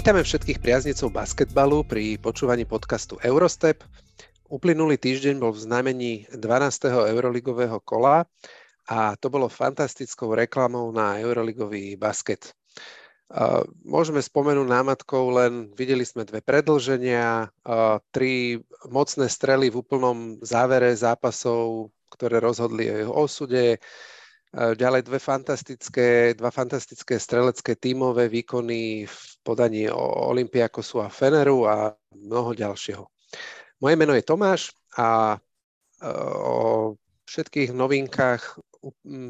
Vítame všetkých priaznicov basketbalu pri počúvaní podcastu Eurostep. Uplynulý týždeň bol v znamení 12. euroligového kola a to bolo fantastickou reklamou na euroligový basket. Môžeme spomenúť námatkou len, videli sme dve predlženia, tri mocné strely v úplnom závere zápasov, ktoré rozhodli o jeho osude, Ďalej dve fantastické, dva fantastické strelecké tímové výkony v podaní Olympiakosu a Feneru a mnoho ďalšieho. Moje meno je Tomáš a e, o všetkých novinkách,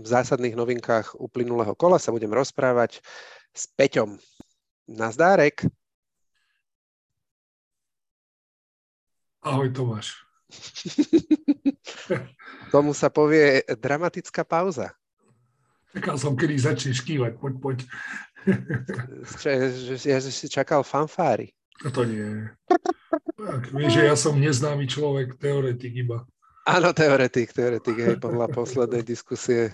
zásadných novinkách uplynulého kola sa budem rozprávať s Peťom. Nazdárek. Ahoj Tomáš. Tomu sa povie dramatická pauza. Čakal som, kedy začneš kývať, poď, poď. ja si čakal fanfári. No to nie. Tak, vieš, že ja som neznámy človek, teoretik iba. Áno, teoretik, teoretik, hej, podľa poslednej diskusie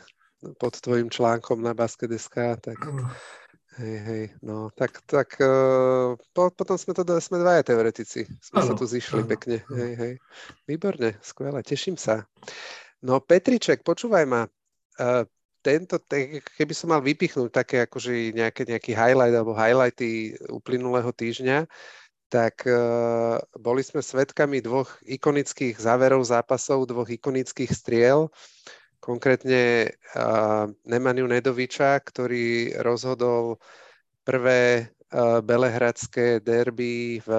pod tvojim článkom na Basket.sk, tak hej, hej, no, tak, tak uh, po, potom sme to, sme dvaja teoretici, sme ano, sa tu zišli ano, pekne, ano. hej, hej, výborne, skvelé, teším sa. No Petriček, počúvaj ma, uh, tento, keby som mal vypichnúť také akože nejaké, nejaký highlight alebo highlighty uplynulého týždňa, tak uh, boli sme svedkami dvoch ikonických záverov zápasov, dvoch ikonických striel, konkrétne uh, Nemaniu Nedoviča, ktorý rozhodol prvé uh, belehradské derby v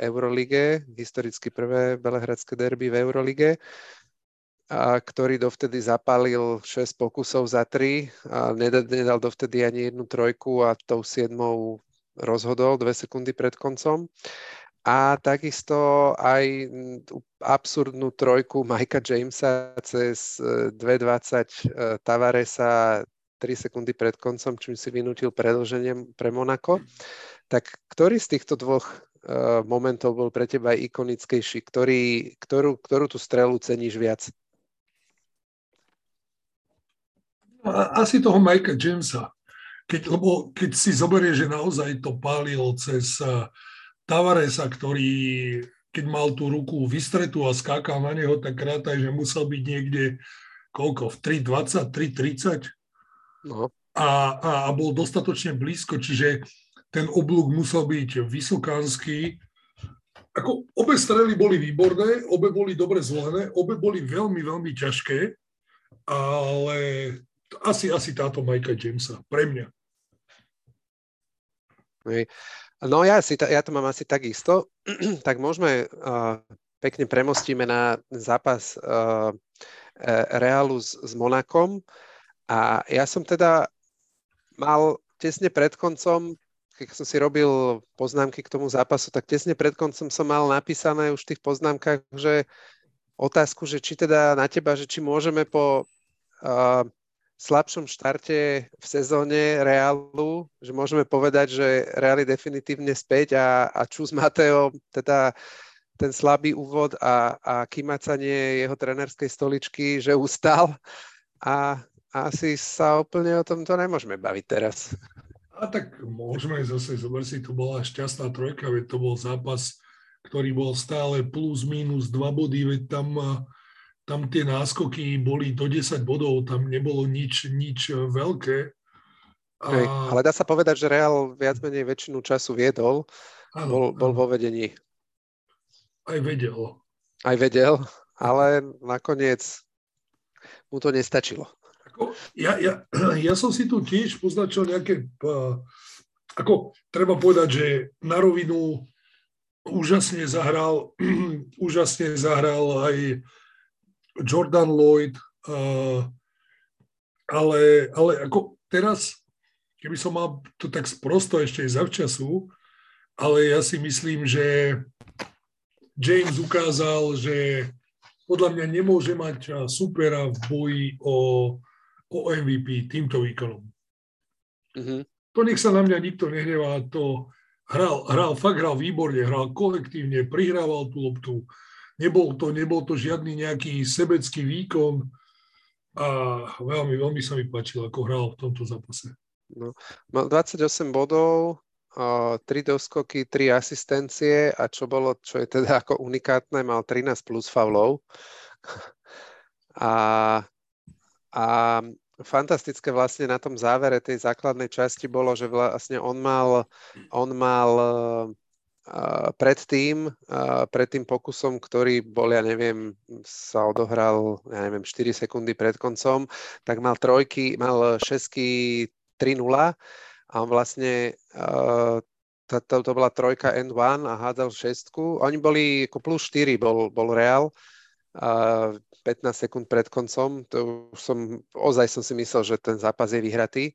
Eurolige, historicky prvé belehradské derby v Eurolige a ktorý dovtedy zapálil 6 pokusov za 3 a nedal, dovtedy ani jednu trojku a tou siedmou rozhodol 2 sekundy pred koncom. A takisto aj absurdnú trojku Majka Jamesa cez 2.20 e, e, Tavaresa 3 sekundy pred koncom, čím si vynútil predlženie pre Monako. Tak ktorý z týchto dvoch uh, momentov bol pre teba ikonickejší? Ktorý, ktorú, ktorú tú strelu ceníš viac? Asi toho Mikea Jamesa. Keď, lebo keď si zoberie, že naozaj to pálil cez eh, Tavaresa, ktorý keď mal tú ruku vystretú a skákal na neho, tak rátaj, že musel byť niekde koľko, v 3.20, 3.30 no. a, a, a bol dostatočne blízko, čiže ten oblúk musel byť vysokánsky. Ako, obe strely boli výborné, obe boli dobre zvolené, obe boli veľmi, veľmi ťažké, ale asi, asi táto Majka Jamesa, pre mňa. No ja, si, ja to mám asi takisto, tak môžeme, uh, pekne premostíme na zápas uh, Realu s, s Monakom. A ja som teda mal tesne pred koncom, keď som si robil poznámky k tomu zápasu, tak tesne pred koncom som mal napísané už v tých poznámkach, že otázku, že či teda na teba, že či môžeme po uh, slabšom štarte v sezóne Reálu, že môžeme povedať, že Real je definitívne späť a, a Čus Mateo, teda ten slabý úvod a, a kýmacanie jeho trenerskej stoličky, že ustal a asi sa úplne o tomto nemôžeme baviť teraz. A tak môžeme zase, zober si, to bola šťastná trojka, veď to bol zápas, ktorý bol stále plus minus dva body, veď tam tam tie náskoky boli do 10 bodov, tam nebolo nič, nič e, veľké. A... Hej, ale dá sa povedať, že Real viac menej väčšinu času viedol, áno, bol, bol áno. vo vedení. Aj vedel. Aj vedel, ale nakoniec mu to nestačilo. Ako, ja, ja, ja som si tu tiež poznačil nejaké... Ako, treba povedať, že na rovinu úžasne zahral, úžasne zahral aj Jordan Lloyd, uh, ale, ale ako teraz, keby som mal to tak sprosto ešte aj zavčasu, ale ja si myslím, že James ukázal, že podľa mňa nemôže mať supera v boji o, o MVP týmto výkonom. Mm-hmm. To nech sa na mňa nikto nehnevá, to hral, hral, fakt hral výborne, hral kolektívne, prihrával tú loptu, Nebol to, nebol to žiadny nejaký sebecký výkon a veľmi, veľmi sa mi páčil, ako hral v tomto zápase. No, mal 28 bodov, tri doskoky, tri asistencie a čo bolo, čo je teda ako unikátne, mal 13 plus faulov. A, a fantastické vlastne na tom závere tej základnej časti bolo, že vlastne on mal, on mal pred tým, pred tým pokusom, ktorý bol, ja neviem, sa odohral, ja neviem, 4 sekundy pred koncom, tak mal trojky, mal šesky 3-0 a on vlastne to, to, to bola trojka end one a hádzal šestku. Oni boli ako plus 4 bol, bol Real. A 15 sekúnd pred koncom, to už som, ozaj som si myslel, že ten zápas je vyhratý.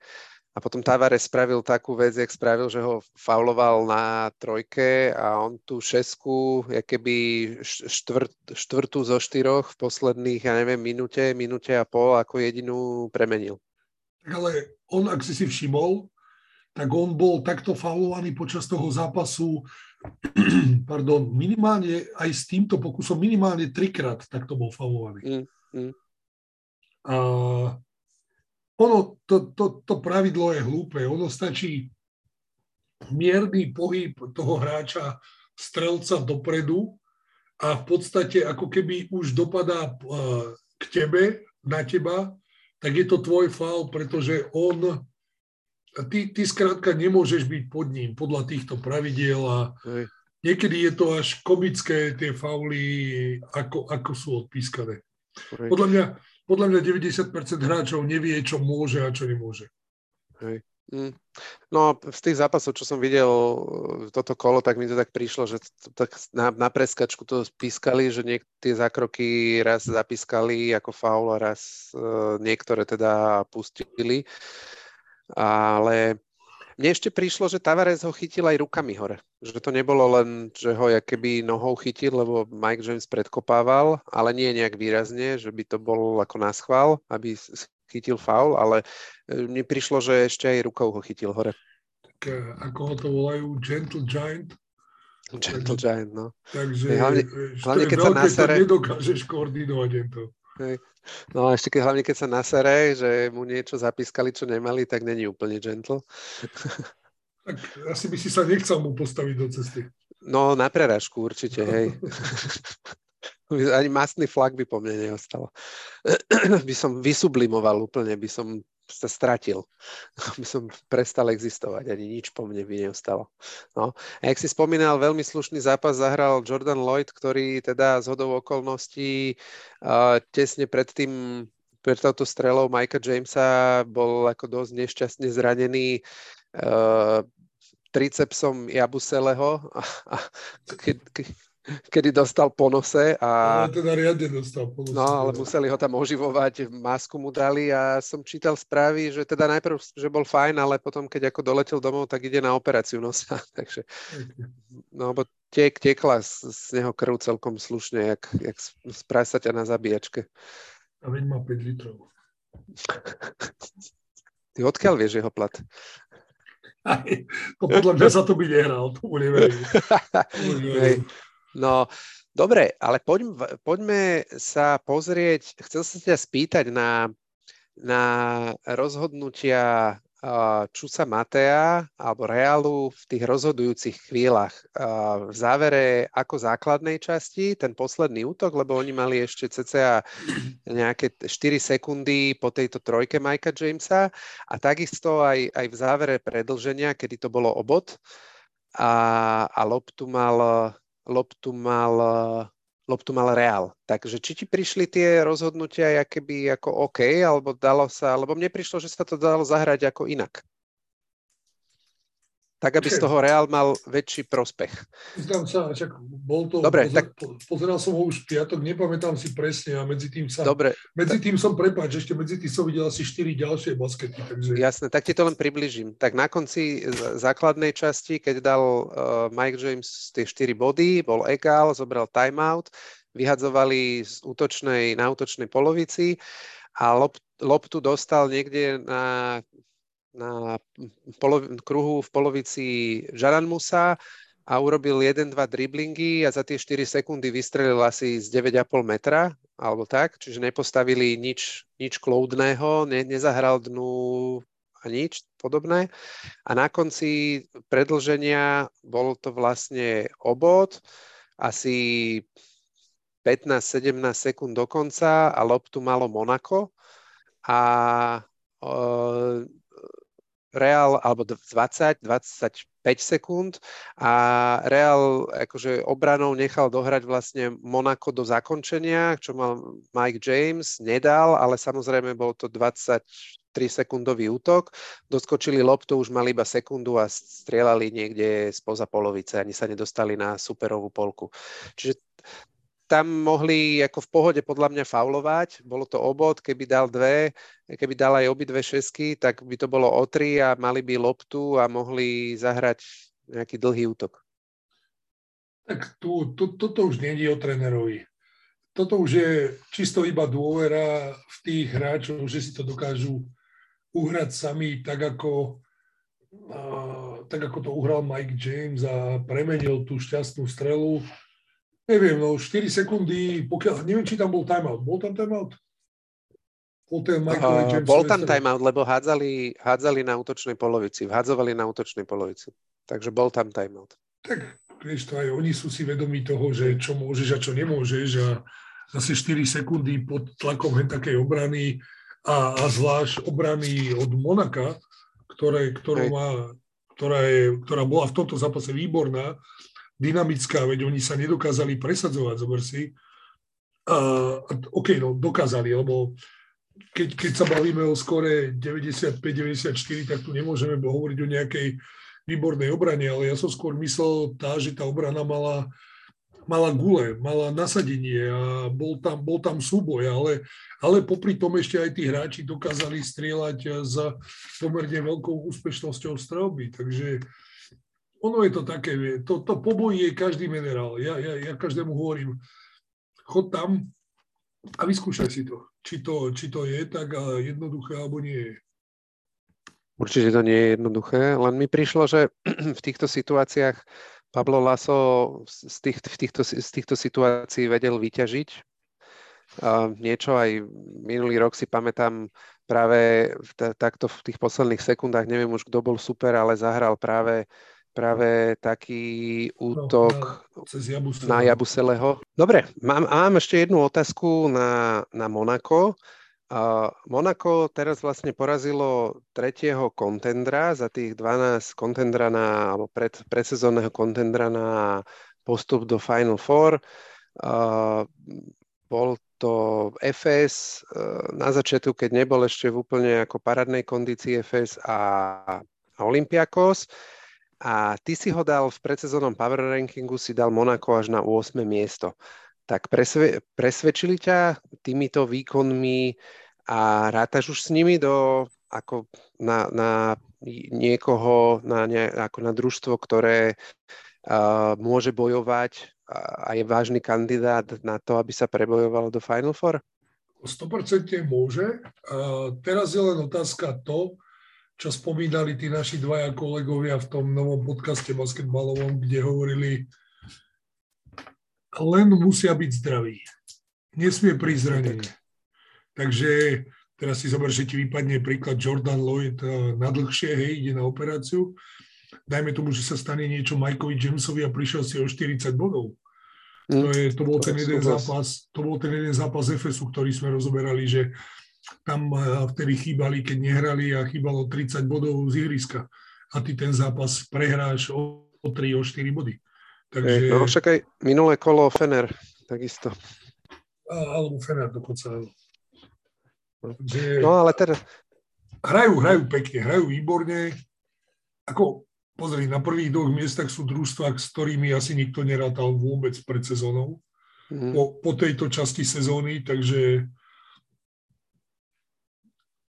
A potom Tavares spravil takú vec, jak spravil, že ho fauloval na trojke a on tú šesku, keby štvrt, štvrtú zo štyroch v posledných, ja neviem, minúte, minúte a pol ako jedinú premenil. Ale on, ak si si všimol, tak on bol takto faulovaný počas toho zápasu, pardon, minimálne aj s týmto pokusom, minimálne trikrát takto bol faulovaný. Mm, mm. A ono, to, to, to pravidlo je hlúpe. Ono stačí mierny pohyb toho hráča, strelca dopredu a v podstate ako keby už dopadá k tebe, na teba, tak je to tvoj faul, pretože on, ty, ty skrátka nemôžeš byť pod ním podľa týchto pravidiel a niekedy je to až komické tie fauly, ako, ako sú odpískané. Podľa mňa, podľa mňa 90% hráčov nevie, čo môže a čo nemôže. Hej. Mm. No z tých zápasov, čo som videl e, toto kolo, tak mi to tak prišlo, že to, tak na, na preskačku to pískali, že niek- tie zákroky raz zapískali ako faul a raz uh, niektoré teda pustili. Ale mne ešte prišlo, že Tavares ho chytil aj rukami hore. Že to nebolo len, že ho keby nohou chytil, lebo Mike James predkopával, ale nie nejak výrazne, že by to bol ako na schvál, aby chytil faul, ale e, mne prišlo, že ešte aj rukou ho chytil hore. Tak e, ako ho to volajú, Gentle Giant? Gentle takže, Giant, no. Takže hlavne, hlavne, keď veľké, sa nasere... nedokážeš koordinovať to. Hej. No a ešte keď, hlavne keď sa nasere, že mu niečo zapískali, čo nemali, tak není úplne gentle. Tak asi by si sa nechcel mu postaviť do cesty. No na preražku určite, hej. Ani masný flak by po mne neostal. by som vysublimoval úplne, by som sa stratil. by som prestal existovať, ani nič po mne by neostalo. No. A jak si spomínal, veľmi slušný zápas zahral Jordan Lloyd, ktorý teda z hodou okolností uh, tesne pred tým pred touto strelou Mikea Jamesa bol ako dosť nešťastne zranený uh, tricepsom Jabuseleho a, a keď, keď, kedy dostal ponose a... Ale teda riadne dostal ponose. No, ale museli ho tam oživovať, masku mu dali a som čítal správy, že teda najprv, že bol fajn, ale potom, keď ako doletel domov, tak ide na operáciu nosa, takže... No, bo tek, tekla z, z neho krv celkom slušne, jak, jak z prasaťa na zabíjačke. A veď má 5 litrov. Ty odkiaľ vieš jeho plat? Aj, to podľa mňa sa to by nehral, tomu neverím. No, dobre, ale poď, poďme sa pozrieť, chcel som sa ťa spýtať na, na rozhodnutia Čusa Matea alebo Realu v tých rozhodujúcich chvíľach. V závere ako základnej časti, ten posledný útok, lebo oni mali ešte cca nejaké 4 sekundy po tejto trojke Majka Jamesa a takisto aj, aj v závere predlženia, kedy to bolo obod a, a loptu mal loptu mal, loptu mal Real. Takže či ti prišli tie rozhodnutia keby ako OK, alebo dalo sa, lebo mne prišlo, že sa to dalo zahrať ako inak tak aby z toho Real mal väčší prospech. Zdám sa, čak bol to, Dobre, pozor, tak... pozeral som ho už piatok, nepamätám si presne a medzi tým sa, Dobre, medzi tým som, prepáč, ešte medzi tým som videl asi 4 ďalšie baskety. Takže... Jasné, tak ti to len približím. Tak na konci základnej časti, keď dal uh, Mike James tie 4 body, bol egal, zobral timeout, vyhadzovali z útočnej, na útočnej polovici a lop, loptu dostal niekde na na polo- kruhu v polovici Žaran Musa a urobil 1-2 driblingy a za tie 4 sekundy vystrelil asi z 9,5 metra alebo tak, čiže nepostavili nič, nič kloudného, ne, nezahral dnu a nič podobné. A na konci predlženia bol to vlastne obod, asi 15-17 sekúnd do konca a loptu malo Monako a Real, alebo 20, 25 sekúnd a Real akože obranou nechal dohrať vlastne Monako do zakončenia, čo mal Mike James, nedal, ale samozrejme bol to 23 sekundový útok. Doskočili loptu, už mali iba sekundu a strieľali niekde spoza polovice, ani sa nedostali na superovú polku. Čiže tam mohli ako v pohode podľa mňa faulovať. Bolo to obod, keby dal dve, keby dal aj obidve šesky, tak by to bolo o tri a mali by loptu a mohli zahrať nejaký dlhý útok. Tak tu, tu, toto už je o trénerovi. Toto už je čisto iba dôvera v tých hráčov, že si to dokážu uhrať sami tak ako, tak ako to uhral Mike James a premenil tú šťastnú strelu neviem, no 4 sekundy, pokiaľ, neviem, či tam bol timeout. Bol tam timeout? Bol, ten uh, bol tam timeout, lebo hádzali, hádzali na útočnej polovici, vhádzovali na útočnej polovici. Takže bol tam timeout. Tak vieš to, aj oni sú si vedomí toho, že čo môžeš a čo nemôžeš a zase 4 sekundy pod tlakom hen takej obrany a, a zvlášť obrany od Monaka, ktoré, ktorú má, ktorá, je, ktorá bola v tomto zápase výborná, dynamická, veď oni sa nedokázali presadzovať, zober si. Uh, OK, no dokázali, lebo keď, keď sa bavíme o skore 95-94, tak tu nemôžeme hovoriť o nejakej výbornej obrane, ale ja som skôr myslel tá, že tá obrana mala, mala gule, mala nasadenie a bol tam, bol tam súboj, ale, ale popri tom ešte aj tí hráči dokázali strieľať za pomerne veľkou úspešnosťou strelby, takže ono je to také, to, to pobojí je každý minerál. Ja, ja, ja každému hovorím, chod tam a vyskúšaj si to. Či to, či to je tak jednoduché, alebo nie je. Určite to nie je jednoduché, len mi prišlo, že v týchto situáciách Pablo Laso z, tých, v týchto, z týchto situácií vedel vyťažiť. Uh, niečo aj minulý rok si pamätám práve t- takto v tých posledných sekundách, neviem už kto bol super, ale zahral práve práve taký útok no, na, na Jabuseleho. Dobre, mám, mám ešte jednu otázku na, na Monako. Uh, Monako teraz vlastne porazilo tretieho kontendra za tých 12 kontendra na, alebo pred, predsezónneho kontendra na postup do Final Four. Uh, bol to FS uh, na začiatku, keď nebol ešte v úplne ako paradnej kondícii FS a, a Olympiakos. A ty si ho dal v predsezónnom power rankingu, si dal Monako až na 8. miesto. Tak presve, presvedčili ťa týmito výkonmi a rátaš už s nimi do, ako na, na niekoho, na ne, ako na družstvo, ktoré uh, môže bojovať a je vážny kandidát na to, aby sa prebojovalo do Final Four? 100% môže. Uh, teraz je len otázka to, čo spomínali tí naši dvaja kolegovia v tom novom podcaste basketbalovom, kde hovorili, len musia byť zdraví. Nesmie prísť zranenie. Takže teraz si zober, že ti vypadne príklad Jordan Lloyd eh, na dlhšie, hej, ide na operáciu. Dajme tomu, že sa stane niečo Mikeovi Jamesovi a prišiel si o 40 bodov. To, hm. je, to, bol ten jeden zápas, to bol ten jeden zápas FSU, ktorý sme rozoberali, že tam eh, vtedy chýbali, keď nehrali a chýbalo 30 bodov z ihriska. A ty ten zápas prehráš o, o 3, o 4 body. Takže... No však aj minulé kolo Fener, takisto. A, alebo Fener dokonca. Takže... No ale teda... Hrajú, hrajú pekne, hrajú výborne. Ako, pozri, na prvých dvoch miestach sú družstva, s ktorými asi nikto nerátal vôbec pred sezónou. Mm. Po, po tejto časti sezóny, takže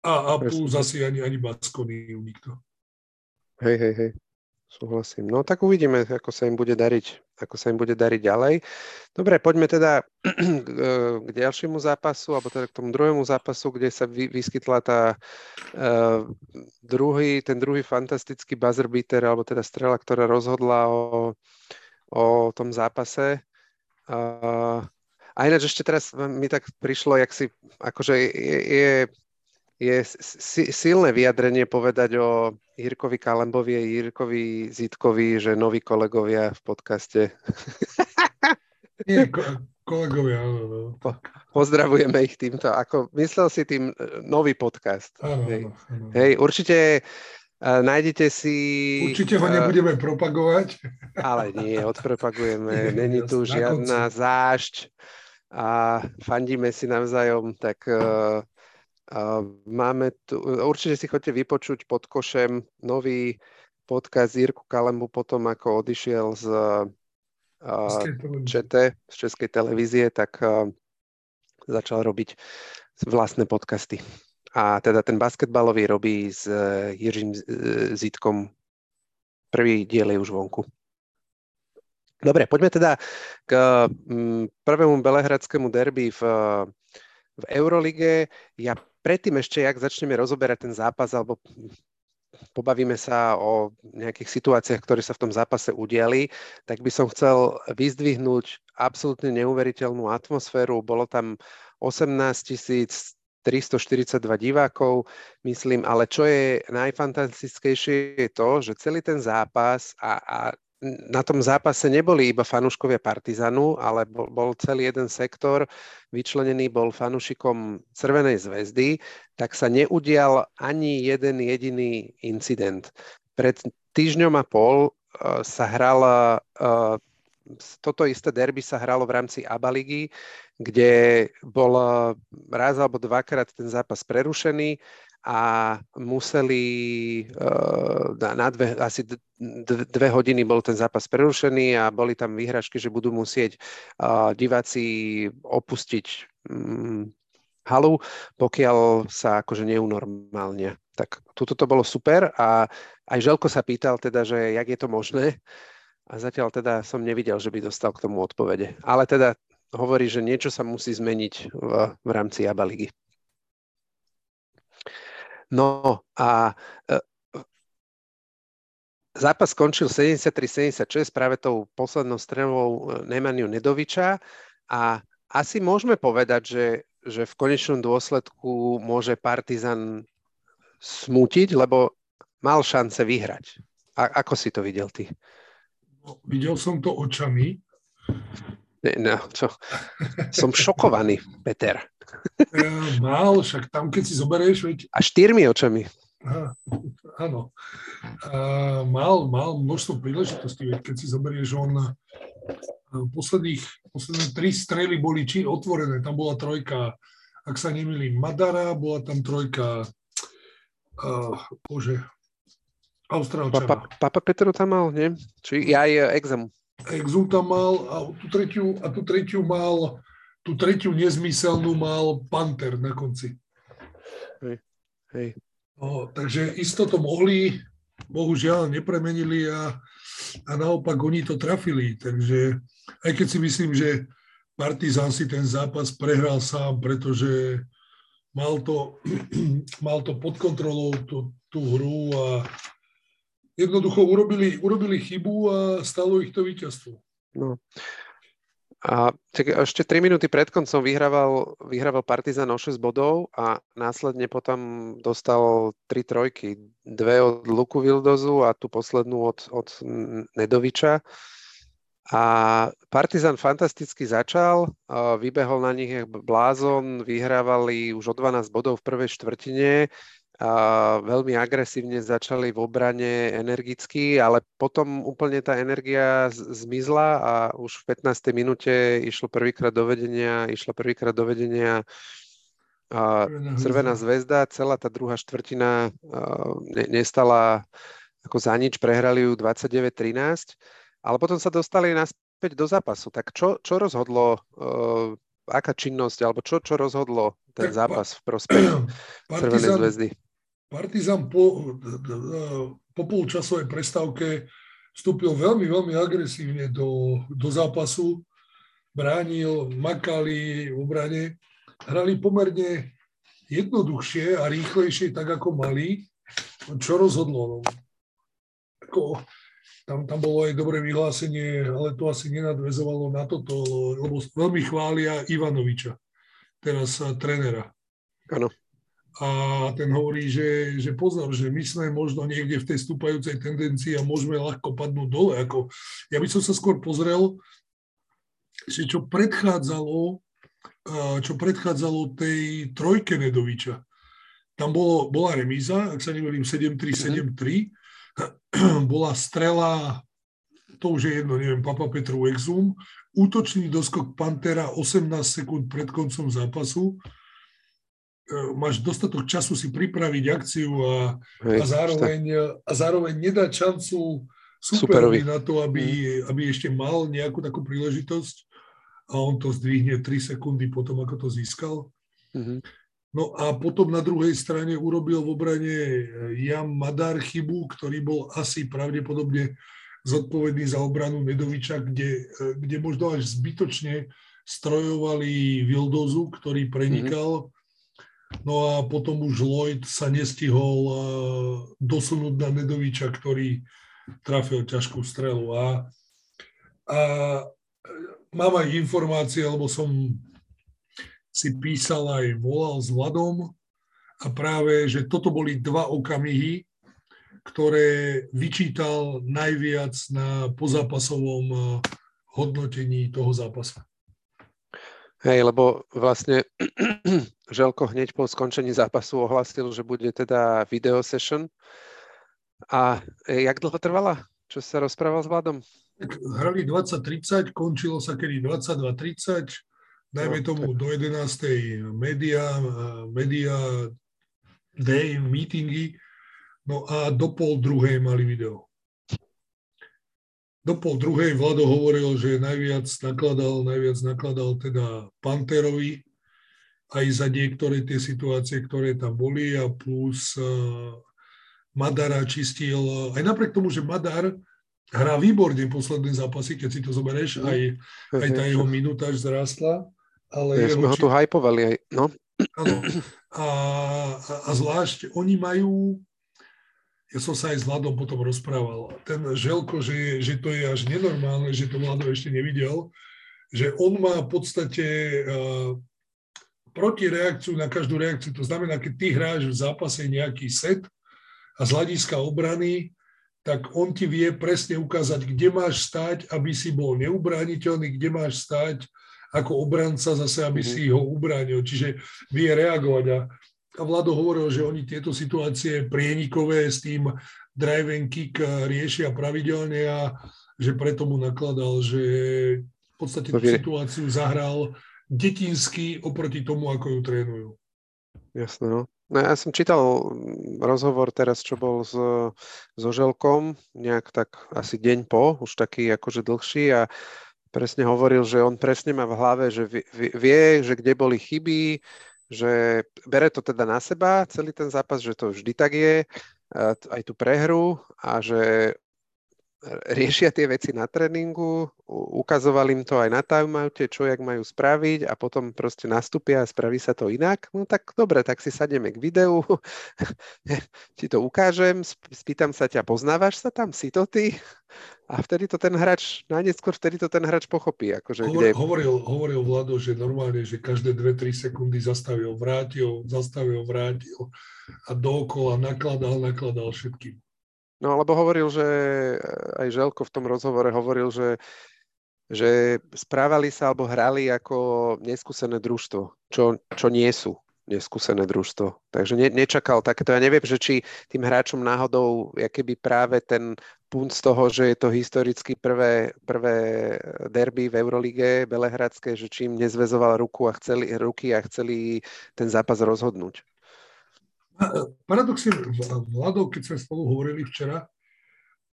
a, a plus asi ani, ani Baskoniu nikto. Hej, hej, hej. Súhlasím. No tak uvidíme, ako sa im bude dariť, ako sa im bude dariť ďalej. Dobre, poďme teda k ďalšiemu zápasu, alebo teda k tomu druhému zápasu, kde sa vy, vyskytla tá uh, druhý, ten druhý fantastický buzzer beater, alebo teda strela, ktorá rozhodla o, o tom zápase. Uh, a ináč ešte teraz mi tak prišlo, jak si, akože je, je je si, silné vyjadrenie povedať o Jirkovi Kalembovi a Jirkovi Zitkovi, že noví kolegovia v podcaste. Nie, kolegovia, áno. No. Po, pozdravujeme ich týmto. Ako, myslel si tým e, nový podcast. Áno, hej. áno. Hej, určite uh, nájdete si... Určite ho nebudeme uh, propagovať. Ale nie, odpropagujeme. Není tu žiadna zášť a fandíme si navzájom, tak uh, Máme tu, určite si chodte vypočuť pod košem nový podcast Jirku Kalembu potom, ako odišiel z ČT, z Českej televízie, tak začal robiť vlastné podcasty. A teda ten basketbalový robí s e, Jiřím Zitkom. Prvý diel je už vonku. Dobre, poďme teda k prvému belehradskému derby v, v Eurolige. Ja predtým ešte, jak začneme rozoberať ten zápas, alebo pobavíme sa o nejakých situáciách, ktoré sa v tom zápase udiali, tak by som chcel vyzdvihnúť absolútne neuveriteľnú atmosféru. Bolo tam 18 342 divákov, myslím, ale čo je najfantastickejšie je to, že celý ten zápas a, a na tom zápase neboli iba fanúškovia Partizanu, ale bol, bol celý jeden sektor vyčlenený, bol fanúšikom Červenej zväzdy, tak sa neudial ani jeden jediný incident. Pred týždňom a pol uh, sa hrala uh, toto isté derby sa hralo v rámci ABA ligy, kde bol raz alebo dvakrát ten zápas prerušený a museli uh, na dve, asi dve hodiny bol ten zápas prerušený a boli tam výhražky, že budú musieť uh, diváci opustiť um, halu, pokiaľ sa akože neunormálne. Tak tuto to bolo super a aj Želko sa pýtal teda, že jak je to možné a zatiaľ teda som nevidel, že by dostal k tomu odpovede. Ale teda hovorí, že niečo sa musí zmeniť v, v rámci ABA ligy. No a e, zápas skončil 73-76 práve tou poslednou strelou e, Nemaniu Nedoviča a asi môžeme povedať, že, že v konečnom dôsledku môže Partizan smútiť, lebo mal šance vyhrať. A, ako si to videl ty? No, videl som to očami. No, čo? Som šokovaný, Peter. Mal, však tam, keď si zoberieš... Veď... A štyrmi očami. Aha, áno. A mal, mal množstvo príležitostí, veď keď si zoberieš, on posledných, posledné tri strely boli či otvorené, tam bola trojka, ak sa nemýlim, Madara, bola tam trojka, uh, bože, Austrálčana. Papa, Papa Petru tam mal, nie? Či aj Exam. Exum tam mal a tú tretiu, a tú tretiu mal, tú tretiu nezmyselnú mal Panther na konci. Hej, hej. No, takže isto to mohli, bohužiaľ nepremenili a, a naopak oni to trafili. Takže aj keď si myslím, že Partizan si ten zápas prehral sám, pretože mal to, mal to pod kontrolou tú, tú hru a jednoducho urobili, urobili chybu a stalo ich to víťazstvo. No. A tak ešte 3 minúty pred koncom vyhrával, vyhrával Partizan o 6 bodov a následne potom dostal 3 trojky. Dve od Luku Vildozu a tú poslednú od, od Nedoviča. A Partizan fantasticky začal, vybehol na nich blázon, vyhrávali už o 12 bodov v prvej štvrtine a veľmi agresívne začali v obrane energicky, ale potom úplne tá energia zmizla a už v 15. minúte išlo prvýkrát do vedenia, išla prvýkrát do vedenia a Červená zväzda, celá tá druhá štvrtina ne, nestala ako za nič, prehrali ju 29-13, ale potom sa dostali naspäť do zápasu. Tak čo, čo rozhodlo, uh, aká činnosť, alebo čo, čo rozhodlo ten zápas v prospech Červenej zväzdy? Partizan po, po polčasovej prestávke vstúpil veľmi, veľmi agresívne do, do zápasu, bránil, makali v obrane, hrali pomerne jednoduchšie a rýchlejšie, tak ako mali. Čo rozhodlo? No, ako, tam, tam bolo aj dobré vyhlásenie, ale to asi nenadvezovalo na toto, lebo veľmi chvália Ivanoviča, teraz trénera. Áno a ten hovorí, že, že pozor, že my sme možno niekde v tej stúpajúcej tendencii a môžeme ľahko padnúť dole. Ako, ja by som sa skôr pozrel, že čo predchádzalo, čo predchádzalo tej trojke Nedoviča. Tam bolo, bola remíza, ak sa neverím, 7-3, 7-3. Bola strela, to už je jedno, neviem, Papa Petru Exum, útočný doskok Pantera 18 sekúnd pred koncom zápasu, máš dostatok času si pripraviť akciu a, Hej, a, zároveň, a zároveň nedať šancu superovi na to, aby, mm. aby ešte mal nejakú takú príležitosť a on to zdvihne 3 sekundy potom, ako to získal. Mm-hmm. No a potom na druhej strane urobil v obrane Jan Madar chybu, ktorý bol asi pravdepodobne zodpovedný za obranu Nedoviča, kde, kde možno až zbytočne strojovali Vildozu, ktorý prenikal mm-hmm No a potom už Lloyd sa nestihol eh, dosunúť na Nedoviča, ktorý trafil ťažkú strelu. A, a mám aj informácie, lebo som si písal aj volal s Vladom a práve, že toto boli dva okamihy, ktoré vyčítal najviac na pozápasovom eh, hodnotení toho zápasu. Hej, lebo vlastne Želko hneď po skončení zápasu ohlasil, že bude teda video session. A e, jak dlho trvala? Čo sa rozprával s Vladom? Hrali 20.30, končilo sa kedy 22.30, dajme no, tomu tak. do 11. media, media day, meetingy, no a do pol druhej mali video do pol druhej Vlado hovoril, že najviac nakladal, najviac nakladal teda Panterovi aj za niektoré tie situácie, ktoré tam boli a plus uh, Madara čistil, aj napriek tomu, že Madar hrá výborne posledné zápasy, keď si to zoberieš, mhm. aj, aj tá jeho minúta zrastla. Ale ja sme ho tu hypovali aj, no. Áno. A, a, a zvlášť oni majú ja som sa aj s Vladom potom rozprával. Ten Želko, že, že to je až nenormálne, že to Vlado ešte nevidel, že on má v podstate uh, protireakciu na každú reakciu. To znamená, keď ty hráš v zápase nejaký set a z hľadiska obrany, tak on ti vie presne ukázať, kde máš stať, aby si bol neubrániteľný, kde máš stať ako obranca zase, aby mm-hmm. si ho ubránil. Čiže vie reagovať. A a Vlado hovoril, že oni tieto situácie prienikové s tým drive and kick riešia pravidelne a že preto mu nakladal, že v podstate tú situáciu zahral detinsky oproti tomu, ako ju trénujú. Jasné, no. No ja som čítal rozhovor teraz, čo bol s, so Želkom, nejak tak asi deň po, už taký akože dlhší a presne hovoril, že on presne má v hlave, že vie, vie že kde boli chyby, že bere to teda na seba celý ten zápas, že to vždy tak je, aj tú prehru a že riešia tie veci na tréningu, ukazovali im to aj na timeoute, čo jak majú spraviť a potom proste nastúpia a spraví sa to inak. No tak dobre, tak si sadneme k videu, ti to ukážem, spýtam sa ťa, poznávaš sa tam, si to ty? A vtedy to ten hráč, najneskôr vtedy to ten hráč pochopí. Akože Hovor, kde... hovoril, hovoril Vlado, že normálne, že každé 2-3 sekundy zastavil, vrátil, zastavil, vrátil a dookola nakladal, nakladal všetkým. No lebo hovoril, že aj Želko v tom rozhovore hovoril, že, že správali sa alebo hrali ako neskúsené družstvo, čo, čo nie sú neskúsené družstvo. Takže ne, nečakal takéto. Ja neviem, že či tým hráčom náhodou, keby práve ten punt z toho, že je to historicky prvé, prvé derby v Eurolige Belehradské, že čím nezvezoval ruku a chceli, ruky a chceli ten zápas rozhodnúť. Paradoxne, Vlado, keď sme spolu hovorili včera,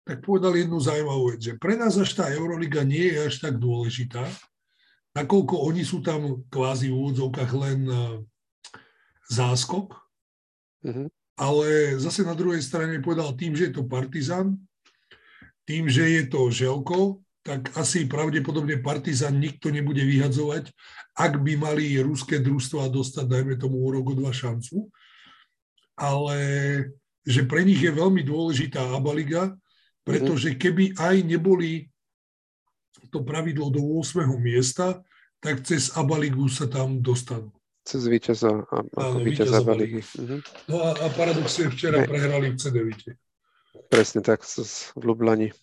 tak povedal jednu zaujímavú vec, že pre nás až tá Euroliga nie je až tak dôležitá, nakoľko oni sú tam kvázi v úvodzovkách len e, záskok, mm-hmm. ale zase na druhej strane povedal tým, že je to Partizan, tým, že je to Želko, tak asi pravdepodobne Partizan nikto nebude vyhadzovať, ak by mali ruské družstva dostať, dajme tomu, o rok, dva šancu ale že pre nich je veľmi dôležitá Abaliga, pretože mhm. keby aj neboli to pravidlo do 8. miesta, tak cez Abaligu sa tam dostanú. cez víťaza, ako víťaza ligy. Uh-huh. No a, a paradoxne včera ne. prehrali v C9. Presne tak, v Lublani.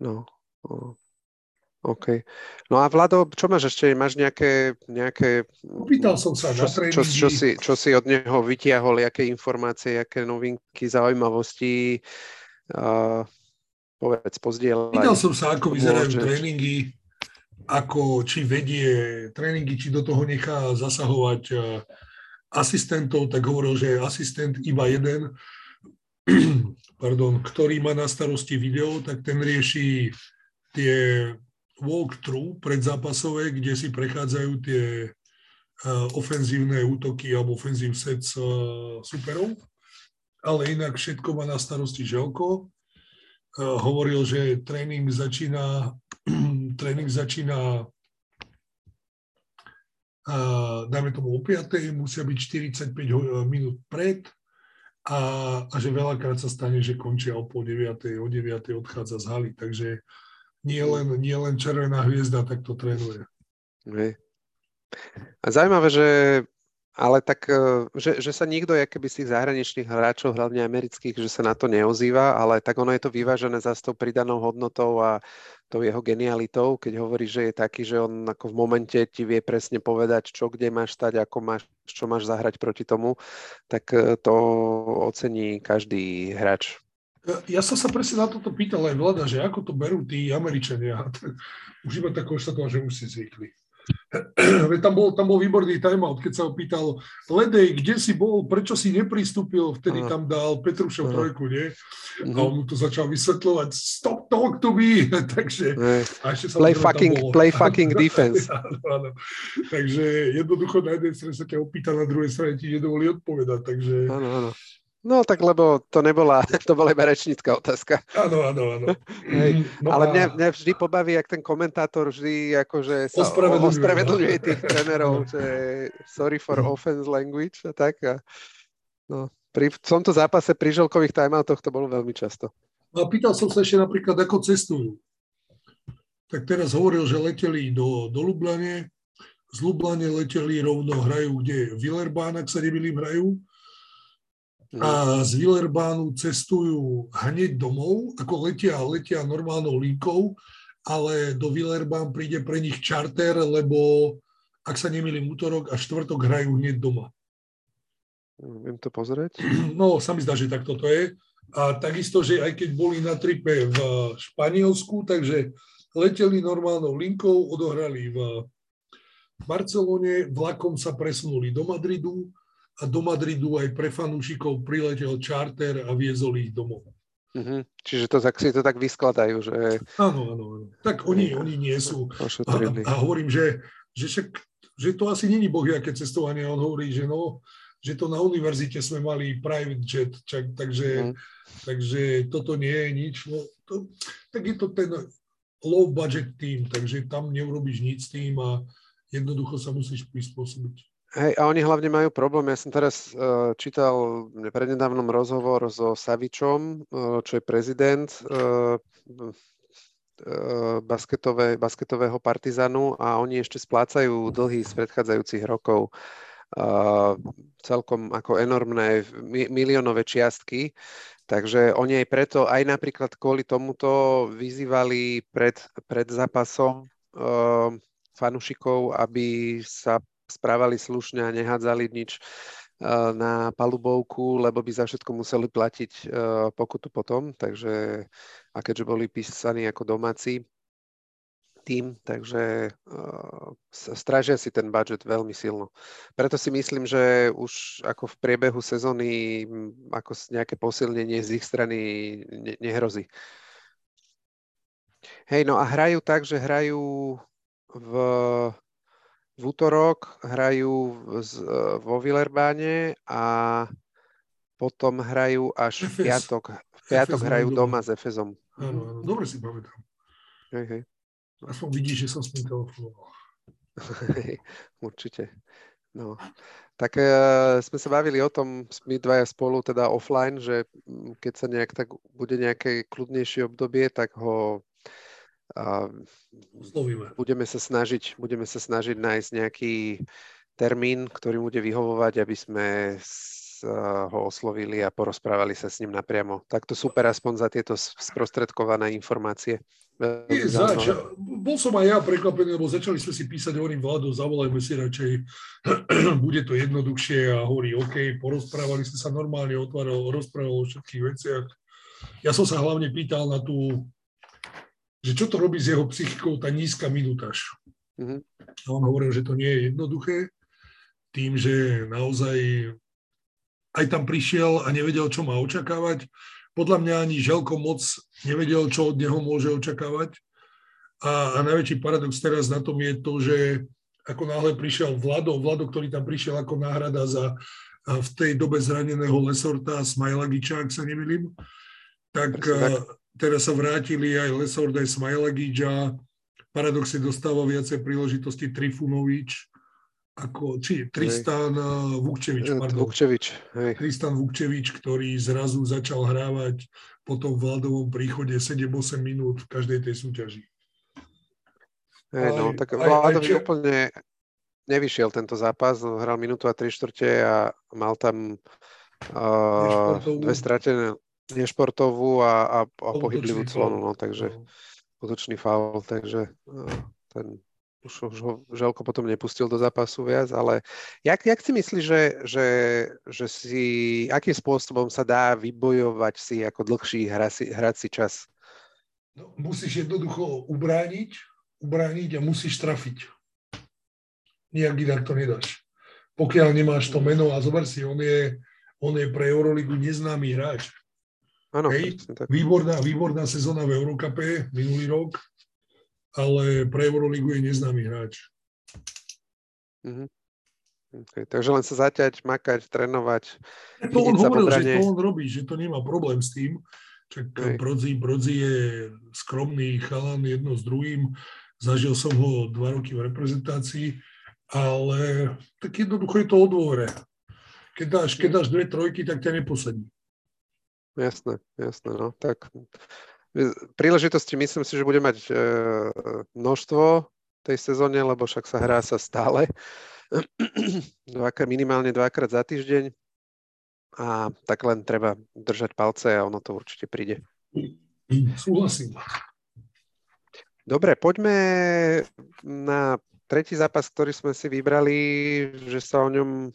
No, OK. No a Vlado, čo máš ešte? Máš nejaké... nejaké Opýtal som sa čo, na čo, čo, si, čo si od neho vytiahol, aké informácie, aké novinky, zaujímavosti? Uh, povedz, pozdieľaj. Pýtal som sa, ako vyzerajú môžeš. tréningy, ako, či vedie tréningy, či do toho nechá zasahovať uh, asistentov, tak hovoril, že je asistent iba jeden, pardon, ktorý má na starosti video, tak ten rieši tie walkthrough predzápasové, kde si prechádzajú tie uh, ofenzívne útoky alebo ofenzív set uh, superov. Ale inak všetko má na starosti Želko. Uh, hovoril, že tréning začína, tréning začína dáme tomu o 5, musia byť 45 minút pred a, a že veľakrát sa stane, že končia o pol 9, o 9 odchádza z haly. Takže nie len, nie len Červená hviezda takto trénuje. Hej. A zaujímavé, že ale tak, e, že, že sa nikto, keby z tých zahraničných hráčov, hlavne amerických, že sa na to neozýva, ale tak ono je to vyvážené za s tou pridanou hodnotou a tou jeho genialitou, keď hovorí, že je taký, že on ako v momente ti vie presne povedať, čo kde máš stať, ako máš, čo máš zahrať proti tomu, tak e, to ocení každý hráč. Ja som sa presne na toto pýtal aj Vlada, že ako to berú tí Američania. Už iba tak konštatoval, že už si zvykli. tam, bol, tam bol výborný timeout, keď sa ho pýtal, Ledej, kde si bol, prečo si nepristúpil, vtedy tam dal Petrušov trojku, nie? A on mu to začal vysvetľovať, stop talk to me, takže... A ešte play, fucking, bolo, play fucking defense. áno, áno. Takže jednoducho na jednej strane sa ťa opýta, na druhej strane ti nedovolí odpovedať, takže... Áno, áno. No tak lebo to nebola, to bola iba rečnícka otázka. Áno, áno, áno. Hej. No Ale mňa, mňa vždy pobaví, ak ten komentátor vždy akože sa ospravedlňuje, ospravedlňuje tých trénerov, že sorry for offense language a tak. A, no, pri v tomto zápase pri želkových timeoutoch to bolo veľmi často. No a pýtal som sa ešte napríklad, ako cestujú. Tak teraz hovoril, že leteli do, do Lublane, z Lublane leteli rovno, hrajú kde? Villerbán, ak sa nemýlim, hrajú a z Villerbánu cestujú hneď domov, ako letia, letia normálnou linkou, ale do Villerbán príde pre nich čarter, lebo ak sa nemýlim útorok a štvrtok hrajú hneď doma. Viem to pozrieť? No, sa mi zdá, že takto to je. A takisto, že aj keď boli na tripe v Španielsku, takže leteli normálnou linkou, odohrali v Barcelone, vlakom sa presunuli do Madridu, a do Madridu aj pre fanúšikov priletel čarter a viezol ich domov. Mm-hmm. Čiže to tak si to tak vyskladajú, že... Áno, áno, áno. Tak oni, oni nie sú. A, a hovorím, že, že, však, že to asi není bohiaké cestovanie. On hovorí, že no, že to na univerzite sme mali private jet, čak, takže, mm. takže toto nie je nič. No, to, tak je to ten low budget tým, takže tam neurobiš nič s tým a jednoducho sa musíš prispôsobiť. Hej, a oni hlavne majú problém. Ja som teraz uh, čítal prednedávnom rozhovor so Savičom, uh, čo je prezident uh, basketové, basketového partizanu a oni ešte splácajú dlhy z predchádzajúcich rokov. Uh, celkom ako enormné mi, miliónové čiastky. Takže oni aj preto, aj napríklad kvôli tomuto vyzývali pred, pred zápasom uh, fanúšikov, aby sa správali slušne a nehádzali nič eh, na palubovku, lebo by za všetko museli platiť eh, pokutu potom. Takže, a keďže boli písaní ako domáci tým, takže uh, strážia si ten budget veľmi silno. Preto si myslím, že už ako v priebehu sezóny ako nejaké posilnenie z ich strany ne- nehrozí. Hej, no a hrajú tak, že hrajú v v útorok hrajú z, e, vo Villerbáne a potom hrajú až Efes. v piatok. V piatok Efes hrajú doma, doma s Efezom. Áno, áno, dobre si pamätám. Hej, hej. Aspoň vidíš, že som s tým telefonoval. Určite. No. Tak uh, sme sa bavili o tom, my dvaja spolu, teda offline, že keď sa nejak tak bude nejaké kľudnejšie obdobie, tak ho a budeme sa snažiť, budeme sa snažiť nájsť nejaký, termín, ktorý bude vyhovovať, aby sme ho oslovili a porozprávali sa s ním napriamo. Tak to super aspoň za tieto sprostredkované informácie. Je, zač, bol som aj ja prekvapený, lebo začali sme si písať, hovorím, Vlado, zavolajme si radšej, bude to jednoduchšie a hovorí, OK, porozprávali sme sa normálne, otváral, rozprával o všetkých veciach. Ja som sa hlavne pýtal na tú, že čo to robí s jeho psychikou, tá nízka minutáž. Mm-hmm. A on hovoril, že to nie je jednoduché, tým, že naozaj aj tam prišiel a nevedel, čo má očakávať podľa mňa ani Želko moc nevedel, čo od neho môže očakávať. A, a najväčší paradox teraz na tom je to, že ako náhle prišiel Vlado, Vlado, ktorý tam prišiel ako náhrada za v tej dobe zraneného Lesorta, Smajlagiča, ak sa nemýlim, tak, tak teraz sa vrátili aj Lesort, aj Smajlagič a paradoxne dostáva viacej príležitosti Trifunovič, ako, či Tristan hej. Eh, Vukčevič, eh, pardon. Vukčevič, hej. Tristan Vukčevič, ktorý zrazu začal hrávať po tom vladovom príchode 7-8 minút v každej tej súťaži. Hej, no, tak Vladovi či... úplne nevyšiel tento zápas, hral minútu a 3 štvrte a mal tam uh, dve stratené nešportovú a, a, a pohyblivú clonu, no, takže no. útočný faul, takže uh, ten už, už ho Želko potom nepustil do zápasu viac, ale jak, jak si myslíš, že, že, že si, akým spôsobom sa dá vybojovať si ako dlhší hrací, hrací čas? No, musíš jednoducho ubrániť, ubrániť a musíš trafiť. Nijak inak to nedáš. Pokiaľ nemáš to meno a zober si, on je, on je pre Euroligu neznámy hráč. Áno, výborná, výborná sezóna v Eurocupe minulý rok ale pre Euroligu je neznámy hráč. Mm-hmm. Okay, takže len sa zaťať, makať, trénovať. To on hovoril, že to on robí, že to nemá problém s tým. Čak Brodzi, Brodzi je skromný chalan jedno s druhým. Zažil som ho dva roky v reprezentácii, ale tak jednoducho je to o dôvere. Keď dáš, keď dáš dve trojky, tak ťa neposadí. Jasné, jasné, no. Tak príležitosti myslím si, že bude mať e, množstvo tej sezóne, lebo však sa hrá sa stále. Dvakrát, minimálne dvakrát za týždeň. A tak len treba držať palce a ono to určite príde. Súhlasím. Dobre, poďme na tretí zápas, ktorý sme si vybrali, že sa o ňom e,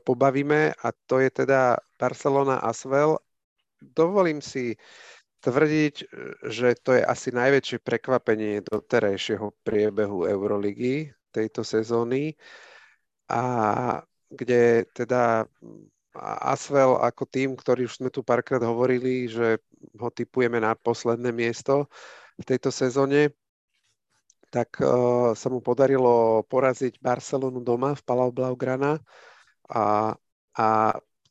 pobavíme a to je teda Barcelona Asvel. Dovolím si tvrdiť, že to je asi najväčšie prekvapenie doterajšieho priebehu Euroligy tejto sezóny a kde teda Asvel ako tým, ktorý už sme tu párkrát hovorili, že ho typujeme na posledné miesto v tejto sezóne, tak uh, sa mu podarilo poraziť Barcelonu doma v Palau Blaugrana a, a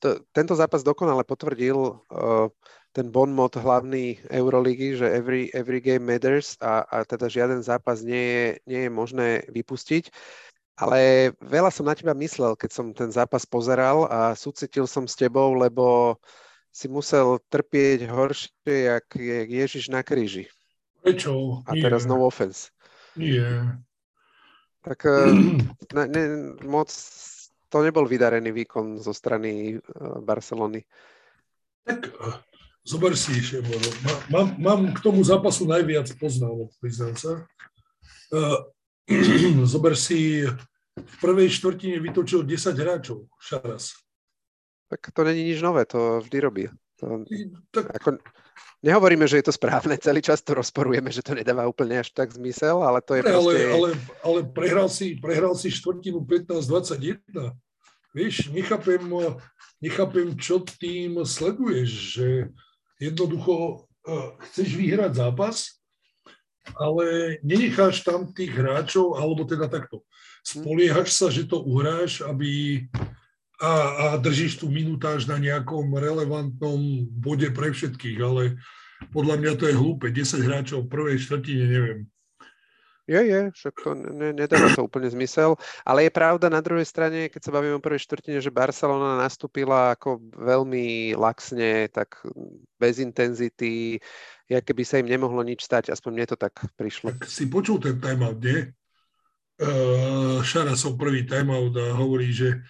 t- tento zápas dokonale potvrdil uh, ten bon mod hlavný Euroligy, že every, every game matters a, a teda žiaden zápas nie je, nie je možné vypustiť. Ale veľa som na teba myslel, keď som ten zápas pozeral a súcitil som s tebou, lebo si musel trpieť horšie, jak je Ježiš na kríži. Prečo? A teraz no offense. Nie. Tak eh, ne, ne, moc to nebol vydarený výkon zo strany eh, Barcelony. Tak eh, Zober si, že mám, mám k tomu zápasu najviac poznávok, priznám sa. Uh, zober si, v prvej štvrtine vytočil 10 hráčov, Šaras. Tak to není nič nové, to vždy robí. To, tak... ako, nehovoríme, že je to správne, celý čas to rozporujeme, že to nedáva úplne až tak zmysel, ale to je ale, proste... Ale, ale prehral, si, prehral si štvrtinu 15-21. Vieš, nechápem, nechápem, čo tým sleduješ, že jednoducho uh, chceš vyhrať zápas, ale nenecháš tam tých hráčov, alebo teda takto. Spoliehaš sa, že to uhráš, aby a, a držíš tú minutáž na nejakom relevantnom bode pre všetkých, ale podľa mňa to je hlúpe. 10 hráčov v prvej štvrtine, neviem. Je, je, však to ne, nedáva to úplne zmysel, ale je pravda na druhej strane, keď sa bavíme o prvej štvrtine, že Barcelona nastúpila ako veľmi laxne, tak bez intenzity, ja keby sa im nemohlo nič stať, aspoň mne to tak prišlo. Tak si počul ten timeout, nie? uh, Šarasov prvý timeout a hovorí, že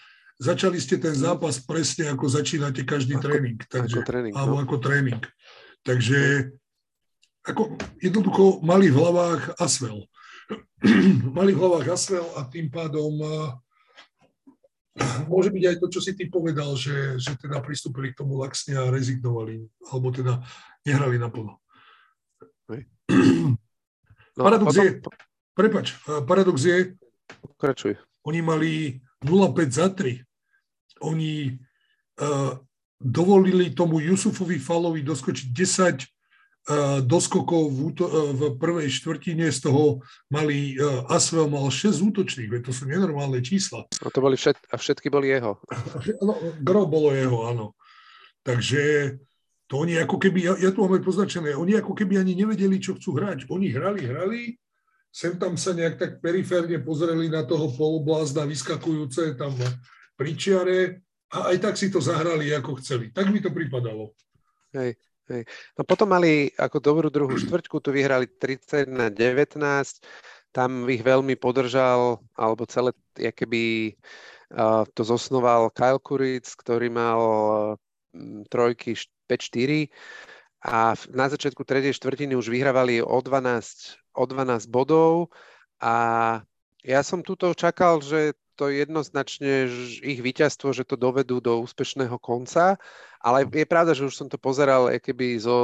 začali ste ten zápas presne ako začínate každý ako, tréning. Takže, ako tréning, alebo no. ako tréning. Takže ako, jednoducho mali v hlavách Asvel. mali v hlavách Asvel a tým pádom môže byť aj to, čo si ty povedal, že, že teda pristúpili k tomu laxne a rezignovali, alebo teda nehrali naplno. No, paradox potom... je, prepač, paradox je, Pokračuj. oni mali 0,5 za 3. Oni uh, dovolili tomu Jusufovi Falovi doskočiť 10 doskokov v, úto, v prvej štvrtine, z toho mali, Asvel mal 6 útočných, to sú nenormálne čísla. A to boli všet, a všetky boli jeho. No, gro bolo jeho, áno. Takže to oni ako keby, ja, ja tu mám aj poznačené, oni ako keby ani nevedeli, čo chcú hrať. Oni hrali, hrali, sem tam sa nejak tak periférne pozreli na toho poloblázna vyskakujúce tam pri čiare a aj tak si to zahrali, ako chceli. Tak mi to pripadalo. Hej. Hej. No potom mali ako dobrú druhú štvrťku, tu vyhrali 30 na 19, tam ich veľmi podržal, alebo celé, keby uh, to zosnoval Kyle Kuric, ktorý mal uh, trojky 5-4 a na začiatku tretej štvrtiny už vyhrávali o 12, o 12 bodov a ja som tuto čakal, že to jednoznačne ich víťazstvo, že to dovedú do úspešného konca, ale je pravda, že už som to pozeral keby zo,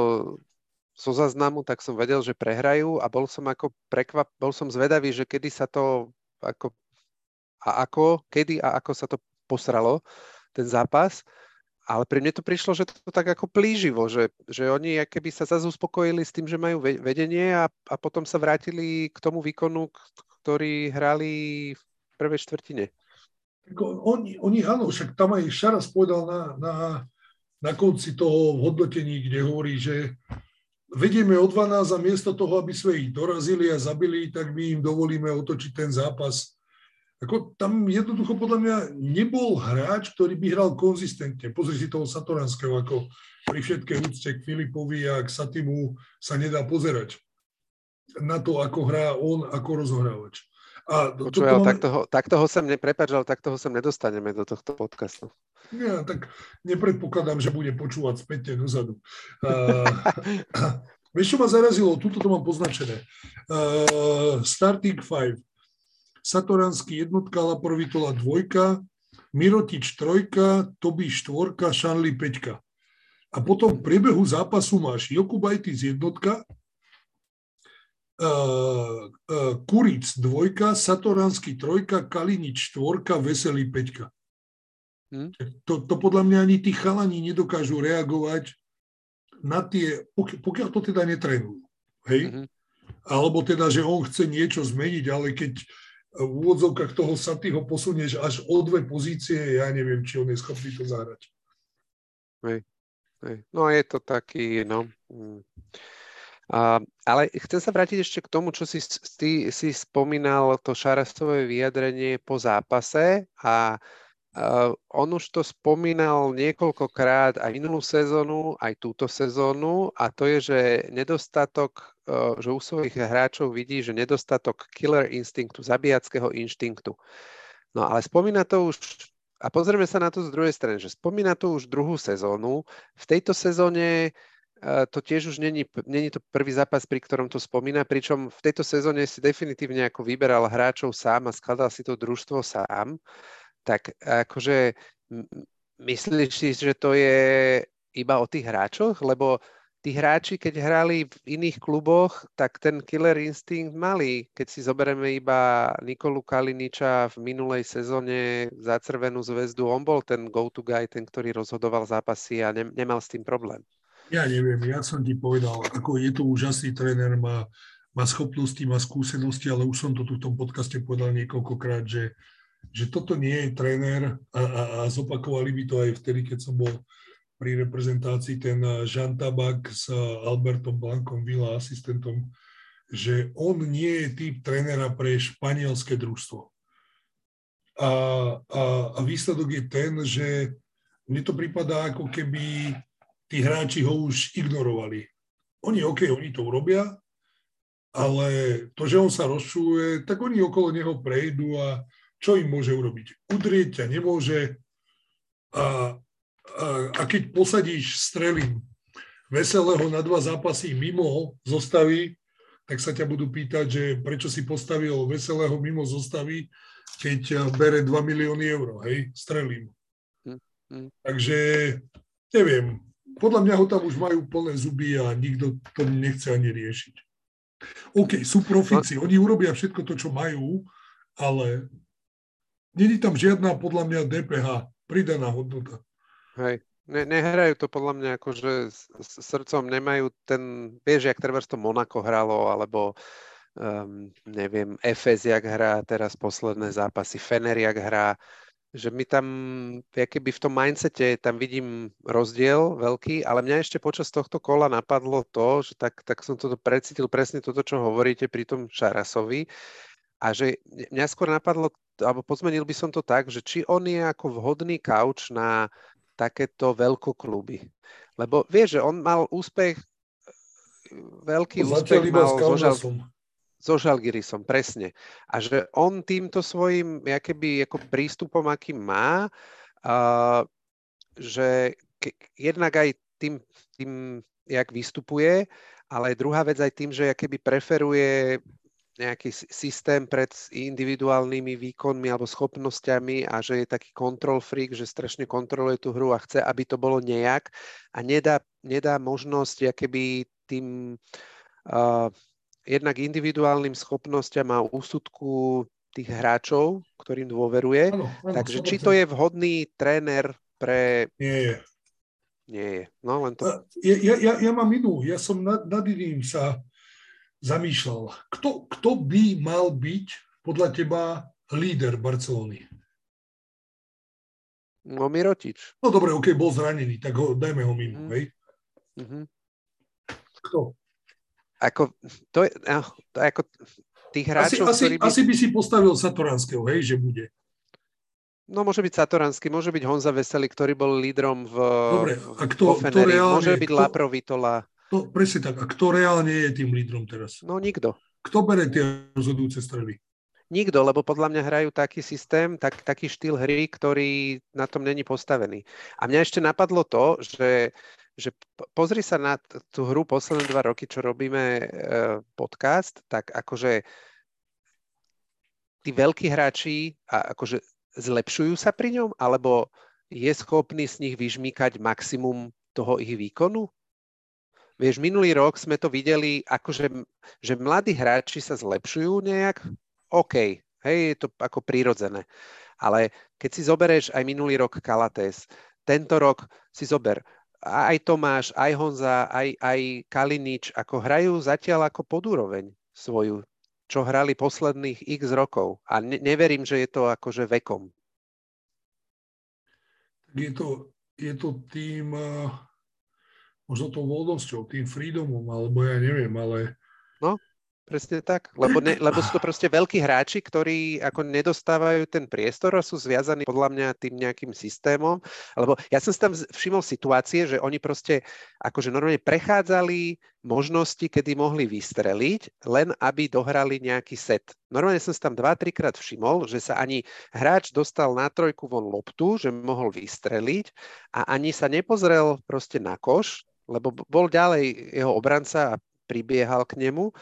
zo zaznamu, tak som vedel, že prehrajú a bol som ako prekvap, bol som zvedavý, že kedy sa to ako a ako, kedy a ako sa to posralo, ten zápas. Ale pri mne to prišlo, že to, to tak ako plíživo, že, že oni keby sa zase uspokojili s tým, že majú vedenie a, a potom sa vrátili k tomu výkonu, ktorý hrali v prvej štvrtine. Oni, oni áno, však tam aj Šaras povedal na, na, na konci toho hodnotení, kde hovorí, že vedieme o 12 a miesto toho, aby sme ich dorazili a zabili, tak my im dovolíme otočiť ten zápas. Ako tam jednoducho podľa mňa nebol hráč, ktorý by hral konzistentne. Pozri si toho Satoranského, ako pri všetkej úcte k Filipovi a k Satimu sa nedá pozerať na to, ako hrá on ako rozohrávač. A Počuj, ale máme... takto, ho, takto ho sem, neprepač, ale takto ho sem nedostaneme do tohto podcastu. Ja, tak nepredpokladám, že bude počúvať späť dozadu. Uh, vieš, čo ma zarazilo? Tuto to mám poznačené. Uh, starting 5. Satoranský jednotka, Laprovitola dvojka, Mirotič trojka, Toby štvorka, Šanli peťka. A potom v priebehu zápasu máš Jokubajtis jednotka, Kuric dvojka, Satoranský trojka, Kalinič štvorka, Veselý peťka. Hmm. To, to podľa mňa ani tí chalani nedokážu reagovať na tie, pokiaľ to teda netrenujú. Hej? Mm-hmm. Alebo teda, že on chce niečo zmeniť, ale keď v úvodzovkách toho Satyho posunieš až o dve pozície, ja neviem, či on je schopný to zahrať. Hej. Hej. No je to taký, no... Uh, ale chcem sa vrátiť ešte k tomu, čo si, ty si spomínal, to šarastové vyjadrenie po zápase a uh, on už to spomínal niekoľkokrát aj minulú sezónu, aj túto sezónu a to je, že nedostatok, uh, že u svojich hráčov vidí, že nedostatok killer instinktu, zabíjackého inštinktu. No ale spomína to už a pozrieme sa na to z druhej strany, že spomína to už druhú sezónu. V tejto sezóne to tiež už není, není to prvý zápas, pri ktorom to spomína, pričom v tejto sezóne si definitívne ako vyberal hráčov sám a skladal si to družstvo sám, tak akože myslíš si, že to je iba o tých hráčoch? Lebo tí hráči, keď hrali v iných kluboch, tak ten killer instinct mali. Keď si zoberieme iba Nikolu Kaliniča v minulej sezóne za Crvenú zväzdu, on bol ten go-to guy, ten, ktorý rozhodoval zápasy a ne, nemal s tým problém. Ja neviem, ja som ti povedal, ako je to úžasný tréner, má, má schopnosti, má skúsenosti, ale už som to tu v tom podcaste povedal niekoľkokrát, že, že toto nie je tréner a, a, a zopakovali by to aj vtedy, keď som bol pri reprezentácii ten Jean Tabak s Albertom Blankom Vila, asistentom, že on nie je typ trénera pre španielské družstvo. A, a, a výsledok je ten, že mne to prípada ako keby tí hráči ho už ignorovali. Oni, OK, oni to urobia, ale to, že on sa rozčuje, tak oni okolo neho prejdú a čo im môže urobiť? Udrieť ťa nemôže a, a, a keď posadíš strelím veselého na dva zápasy mimo zostavy, tak sa ťa budú pýtať, že prečo si postavil veselého mimo zostavy, keď bere 2 milióny eur, hej, strelím. Hm, hm. Takže neviem, podľa mňa ho tam už majú plné zuby a nikto to nechce ani riešiť. OK, sú profici, oni urobia všetko to, čo majú, ale není tam žiadna, podľa mňa, DPH, pridaná hodnota. Hej, ne, nehrajú to podľa mňa ako, že s, srdcom nemajú ten, vieš, jak treba to Monako hralo, alebo um, neviem, Efes, jak hrá teraz posledné zápasy, Fener, jak hrá, že my tam, keby v tom mindsete tam vidím rozdiel veľký, ale mňa ešte počas tohto kola napadlo to, že tak, tak som toto precítil presne toto, čo hovoríte pri tom Šarasovi a že mňa skôr napadlo, alebo pozmenil by som to tak, že či on je ako vhodný kauč na takéto veľkokluby. Lebo vieš, že on mal úspech, veľký úspech mal so, Žal, so Žalgirisom, presne. A že on týmto svojim jakoby, ako prístupom, aký má, uh, že ke, jednak aj tým, tým, jak vystupuje, ale druhá vec aj tým, že keby preferuje nejaký systém pred individuálnymi výkonmi alebo schopnosťami a že je taký control freak, že strašne kontroluje tú hru a chce, aby to bolo nejak a nedá, nedá možnosť keby tým uh, jednak individuálnym schopnosťam a úsudku tých hráčov, ktorým dôveruje. Ano, ano, Takže či to je vhodný tréner pre... Nie je. Nie je. No, len to... Ja, ja, ja, ja mám inú. Ja som nad, nad iným sa zamýšľal. Kto, kto by mal byť podľa teba líder Barcelony? No Mirotič. No dobre, ok, bol zranený, tak ho, dajme ho mimo, mm. hej? Mm-hmm. Kto? Ako, to je, to je ako tých hráčov, asi, asi, by... asi by si postavil Satoranského, hej, že bude. No môže byť Satoranský, môže byť Honza Veselý, ktorý bol lídrom v, Dobre, a kto, kto reálne, môže byť kto, Laprovitola. To, presne tak. A kto reálne je tým lídrom teraz? No nikto. Kto bere tie rozhodujúce strely? Nikto, lebo podľa mňa hrajú taký systém, tak, taký štýl hry, ktorý na tom není postavený. A mňa ešte napadlo to, že že pozri sa na tú hru posledné dva roky, čo robíme e, podcast, tak akože tí veľkí hráči a akože zlepšujú sa pri ňom, alebo je schopný z nich vyžmýkať maximum toho ich výkonu? Vieš, minulý rok sme to videli, akože, že mladí hráči sa zlepšujú nejak, OK, hej, je to ako prirodzené. Ale keď si zoberieš aj minulý rok Kalates, tento rok si zober aj Tomáš, aj Honza, aj, aj Kalinič, ako hrajú zatiaľ ako podúroveň svoju, čo hrali posledných x rokov. A ne, neverím, že je to akože vekom. Je to, je to tým, možno tou voľnosťou, tým freedomom, alebo ja neviem, ale no. Presne tak, lebo, ne, lebo sú to proste veľkí hráči, ktorí ako nedostávajú ten priestor a sú zviazaní podľa mňa tým nejakým systémom. Lebo ja som si tam všimol situácie, že oni proste akože normálne prechádzali možnosti, kedy mohli vystreliť, len aby dohrali nejaký set. Normálne som si tam dva, trikrát všimol, že sa ani hráč dostal na trojku von loptu, že mohol vystreliť a ani sa nepozrel proste na koš, lebo bol ďalej jeho obranca a pribiehal k nemu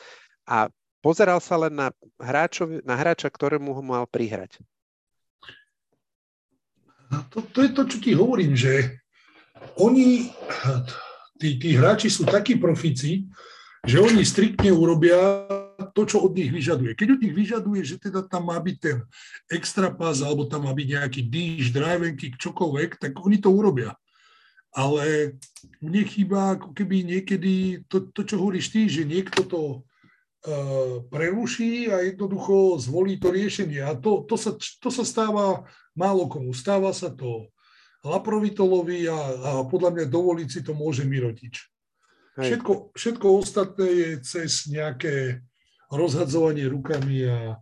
a pozeral sa len na, hráčov, na hráča, ktorému ho mal prihrať. To, to je to, čo ti hovorím, že oni, tí, tí hráči sú takí profici, že oni striktne urobia to, čo od nich vyžaduje. Keď od nich vyžaduje, že teda tam má byť ten extra pas, alebo tam má byť nejaký dish, drive and kick, čokoľvek, tak oni to urobia. Ale mne chýba ako keby niekedy to, to čo hovoríš ty, že niekto to preruší a jednoducho zvolí to riešenie. A to, to, sa, to sa stáva málo komu. Stáva sa to Laprovitolovi a, a podľa mňa dovoliť si to môže Mirotič. Všetko, všetko ostatné je cez nejaké rozhadzovanie rukami a,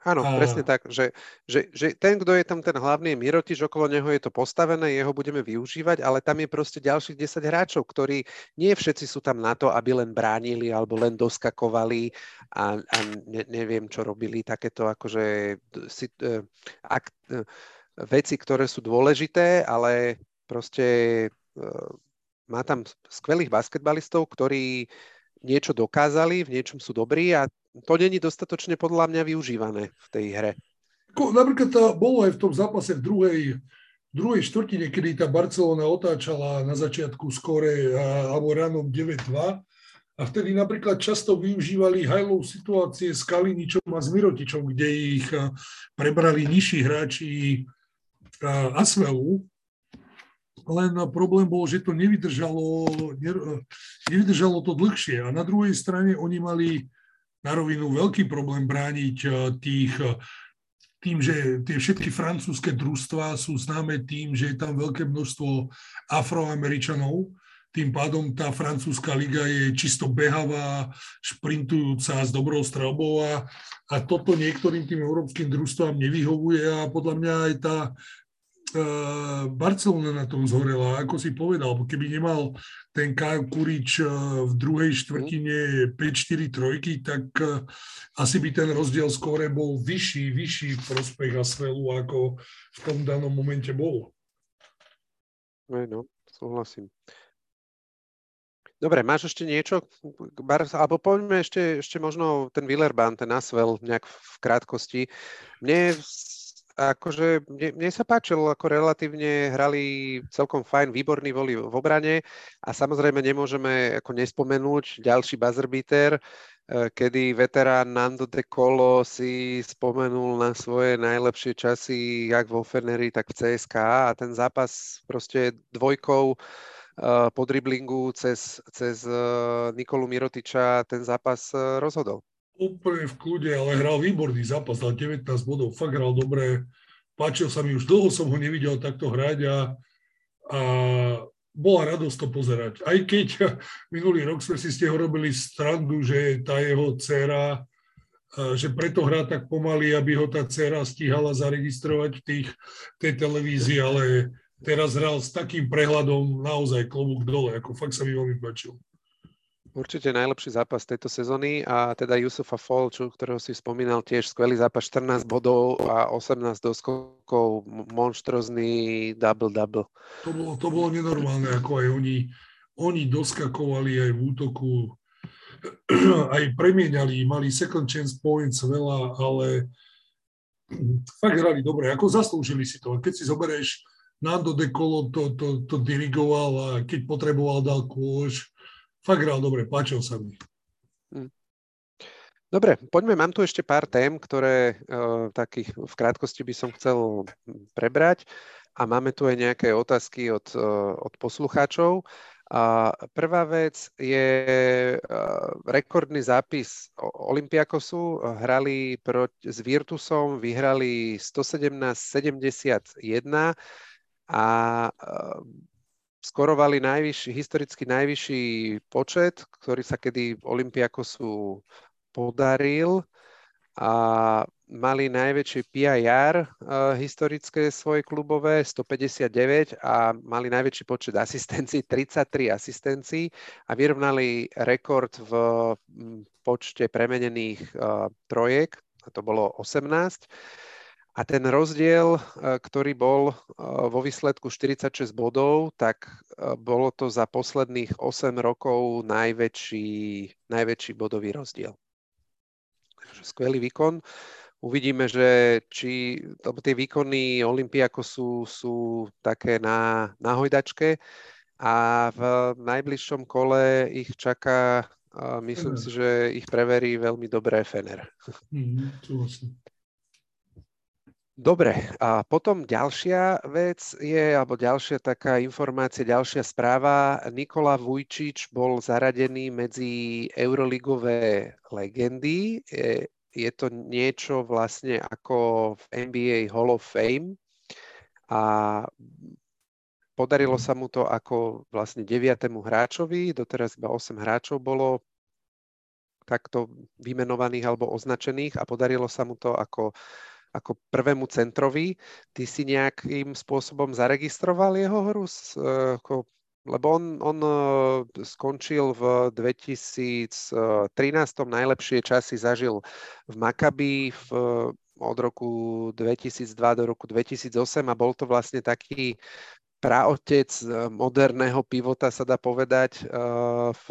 Áno, a... presne tak, že, že, že ten, kto je tam ten hlavný Mirotiš, okolo neho je to postavené, jeho budeme využívať, ale tam je proste ďalších 10 hráčov, ktorí nie všetci sú tam na to, aby len bránili alebo len doskakovali a, a ne, neviem, čo robili, takéto akože si, uh, ak, uh, veci, ktoré sú dôležité, ale proste uh, má tam skvelých basketbalistov, ktorí niečo dokázali, v niečom sú dobrí a to není dostatočne podľa mňa využívané v tej hre. Napríklad to bolo aj v tom zápase v druhej, druhej štvrtine, kedy tá Barcelona otáčala na začiatku skore alebo ráno 9-2 a vtedy napríklad často využívali hajlov situácie s Kaliničom a s Mirotičom, kde ich prebrali nižší hráči Asvelu. Len problém bol, že to nevydržalo, nevydržalo to dlhšie. A na druhej strane oni mali na rovinu veľký problém brániť eh, tých eh, tým, že tie všetky francúzske družstva sú známe tým, že je tam veľké množstvo afroameričanov, tým pádom tá francúzska liga je čisto behavá, šprintujúca s dobrou strelbou a, a toto niektorým tým európskym družstvám nevyhovuje a podľa mňa aj tá Barcelona na tom zhorela, ako si povedal, keby nemal ten Kurič eh, v druhej štvrtine 5-4 trojky, tak eh, asi by ten rozdiel skóre bol vyšší, vyšší v prospech Asvelu, ako v tom danom momente bol. No, súhlasím. Dobre, máš ešte niečo? Alebo poďme ešte, ešte možno ten Villerban, ten Asvel nejak v krátkosti. Mne akože mne, mne sa páčilo, ako relatívne hrali celkom fajn, výborní boli v obrane. A samozrejme nemôžeme ako nespomenúť ďalší buzzerbeater, eh, kedy veterán Nando de Colo si spomenul na svoje najlepšie časy, jak vo Feneri, tak v CSK a. Ten zápas proste dvojkou eh, po driblingu cez, cez eh, Nikolu Mirotiča ten zápas rozhodol úplne v kľude, ale hral výborný zápas, dal 19 bodov, fakt hral dobre, páčil sa mi, už dlho som ho nevidel takto hrať a, a bola radosť to pozerať. Aj keď minulý rok sme si z toho robili strandu, že tá jeho dcera, že preto hrá tak pomaly, aby ho tá dcera stíhala zaregistrovať v tých, tej televízii, ale teraz hral s takým prehľadom naozaj klobúk dole, ako fakt sa mi veľmi páčil. Určite najlepší zápas tejto sezóny a teda Yusufa Fall, ktorého si spomínal, tiež skvelý zápas, 14 bodov a 18 doskokov, monštrozný double-double. To bolo, to bolo nenormálne, ako aj oni, oni doskakovali aj v útoku, aj premieniali, mali second chance points veľa, ale fakt hrali dobre, ako zaslúžili si to. Keď si zoberieš, Nando de Colo to, to, to dirigoval a keď potreboval, dal kôž fakt hral dobre, páčil sa mi. Hm. Dobre, poďme, mám tu ešte pár tém, ktoré uh, takých v krátkosti by som chcel prebrať a máme tu aj nejaké otázky od, uh, od poslucháčov. A prvá vec je uh, rekordný zápis Olympiakosu. Hrali proti, s Virtusom, vyhrali 117-71 a uh, skorovali najvyšší, historicky najvyšší počet, ktorý sa kedy Olympiakosu podaril a mali najväčšie PIR uh, historické svoje klubové, 159 a mali najväčší počet asistencií, 33 asistencií a vyrovnali rekord v počte premenených uh, trojek, a to bolo 18. A ten rozdiel, e, ktorý bol e, vo výsledku 46 bodov, tak e, bolo to za posledných 8 rokov najväčší, najväčší bodový rozdiel. Takže skvelý výkon. Uvidíme, že či lebo tie výkony Olympiako sú, sú také na, na hojdačke a v najbližšom kole ich čaká, myslím si, že ich preverí veľmi dobré Fener. Mm, Dobre, a potom ďalšia vec je, alebo ďalšia taká informácia, ďalšia správa. Nikola Vujčič bol zaradený medzi euroligové legendy. Je, je to niečo vlastne ako v NBA Hall of Fame a podarilo sa mu to ako vlastne deviatému hráčovi, doteraz iba 8 hráčov bolo takto vymenovaných alebo označených a podarilo sa mu to ako, ako prvému centrovi. Ty si nejakým spôsobom zaregistroval jeho hru? Ako, lebo on, on e, skončil v 2013. najlepšie časy zažil v Makabi v, od roku 2002 do roku 2008 a bol to vlastne taký praotec eh, moderného pivota, sa dá povedať, v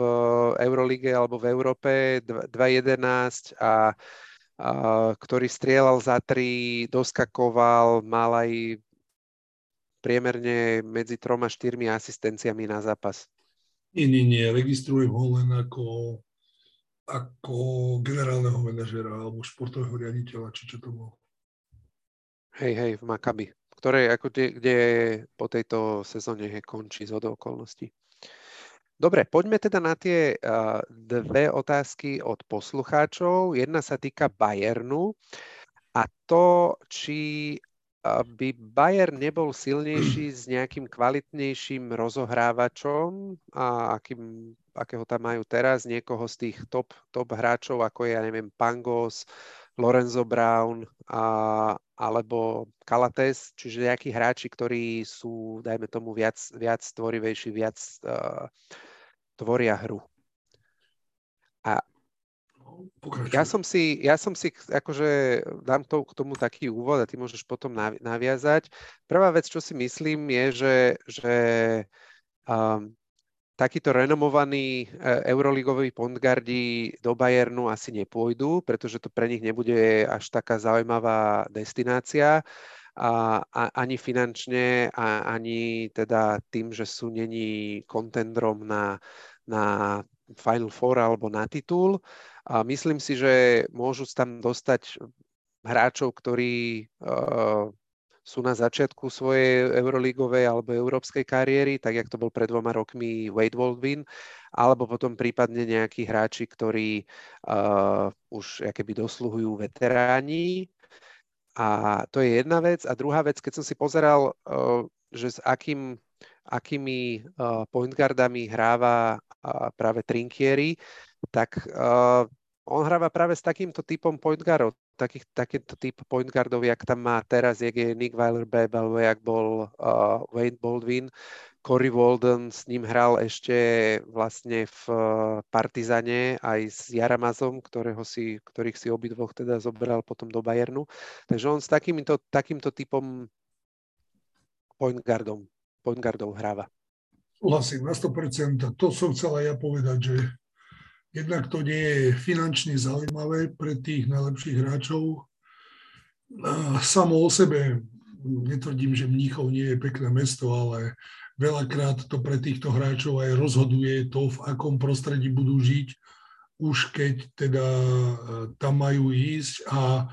Eurolige alebo v Európe 2.11 a, a ktorý strieľal za tri, doskakoval, mal aj priemerne medzi troma, štyrmi asistenciami na zápas. Nie, nie, nie, registrujem ho len ako, ako generálneho manažera alebo športového riaditeľa, či čo to bolo. Hej, hej, v Makabi ktoré ako kde, kde po tejto sezóne končí z okolností. Dobre, poďme teda na tie uh, dve otázky od poslucháčov. Jedna sa týka Bayernu a to, či by Bayern nebol silnejší s nejakým kvalitnejším rozohrávačom, a akým, akého tam majú teraz, niekoho z tých top, top hráčov, ako je, ja neviem, Pangos, Lorenzo Brown a, alebo Kalates, čiže nejakí hráči, ktorí sú, dajme tomu, viac, viac tvorivejší, viac uh, tvoria hru. A ja som si, ja som si, akože dám to k tomu taký úvod a ty môžeš potom naviazať. Prvá vec, čo si myslím, je, že, že um, takíto renomovaní e, euroligoví pontgardi do Bayernu asi nepôjdu, pretože to pre nich nebude až taká zaujímavá destinácia a, a, ani finančne, a, ani teda tým, že sú není kontendrom na, na Final Four alebo na titul. A myslím si, že môžu tam dostať hráčov, ktorí uh, sú na začiatku svojej eurolígovej alebo európskej kariéry, tak jak to bol pred dvoma rokmi Wade Baldwin, alebo potom prípadne nejakí hráči, ktorí uh, už keby dosluhujú veteráni. A to je jedna vec. A druhá vec, keď som si pozeral, uh, že s akým, akými uh, pointguardami hráva uh, práve Trinkieri, tak on hráva práve s takýmto typom pointguardov takých, takýto typ point guardov, jak tam má teraz, jak je Nick Weiler-Bepp, alebo jak bol Wayne Baldwin. Cory Walden s ním hral ešte vlastne v uh, Partizane aj s Jaramazom, ktorého si, ktorých si obidvoch teda zobral potom do Bayernu. Takže on s takýmto, takýmto typom point guardom, point guardov hráva. Súhlasím na 100%. To som chcel aj ja povedať, že Jednak to nie je finančne zaujímavé pre tých najlepších hráčov. Samo o sebe netvrdím, že Mníchov nie je pekné mesto, ale veľakrát to pre týchto hráčov aj rozhoduje to, v akom prostredí budú žiť, už keď teda e, tam majú ísť. A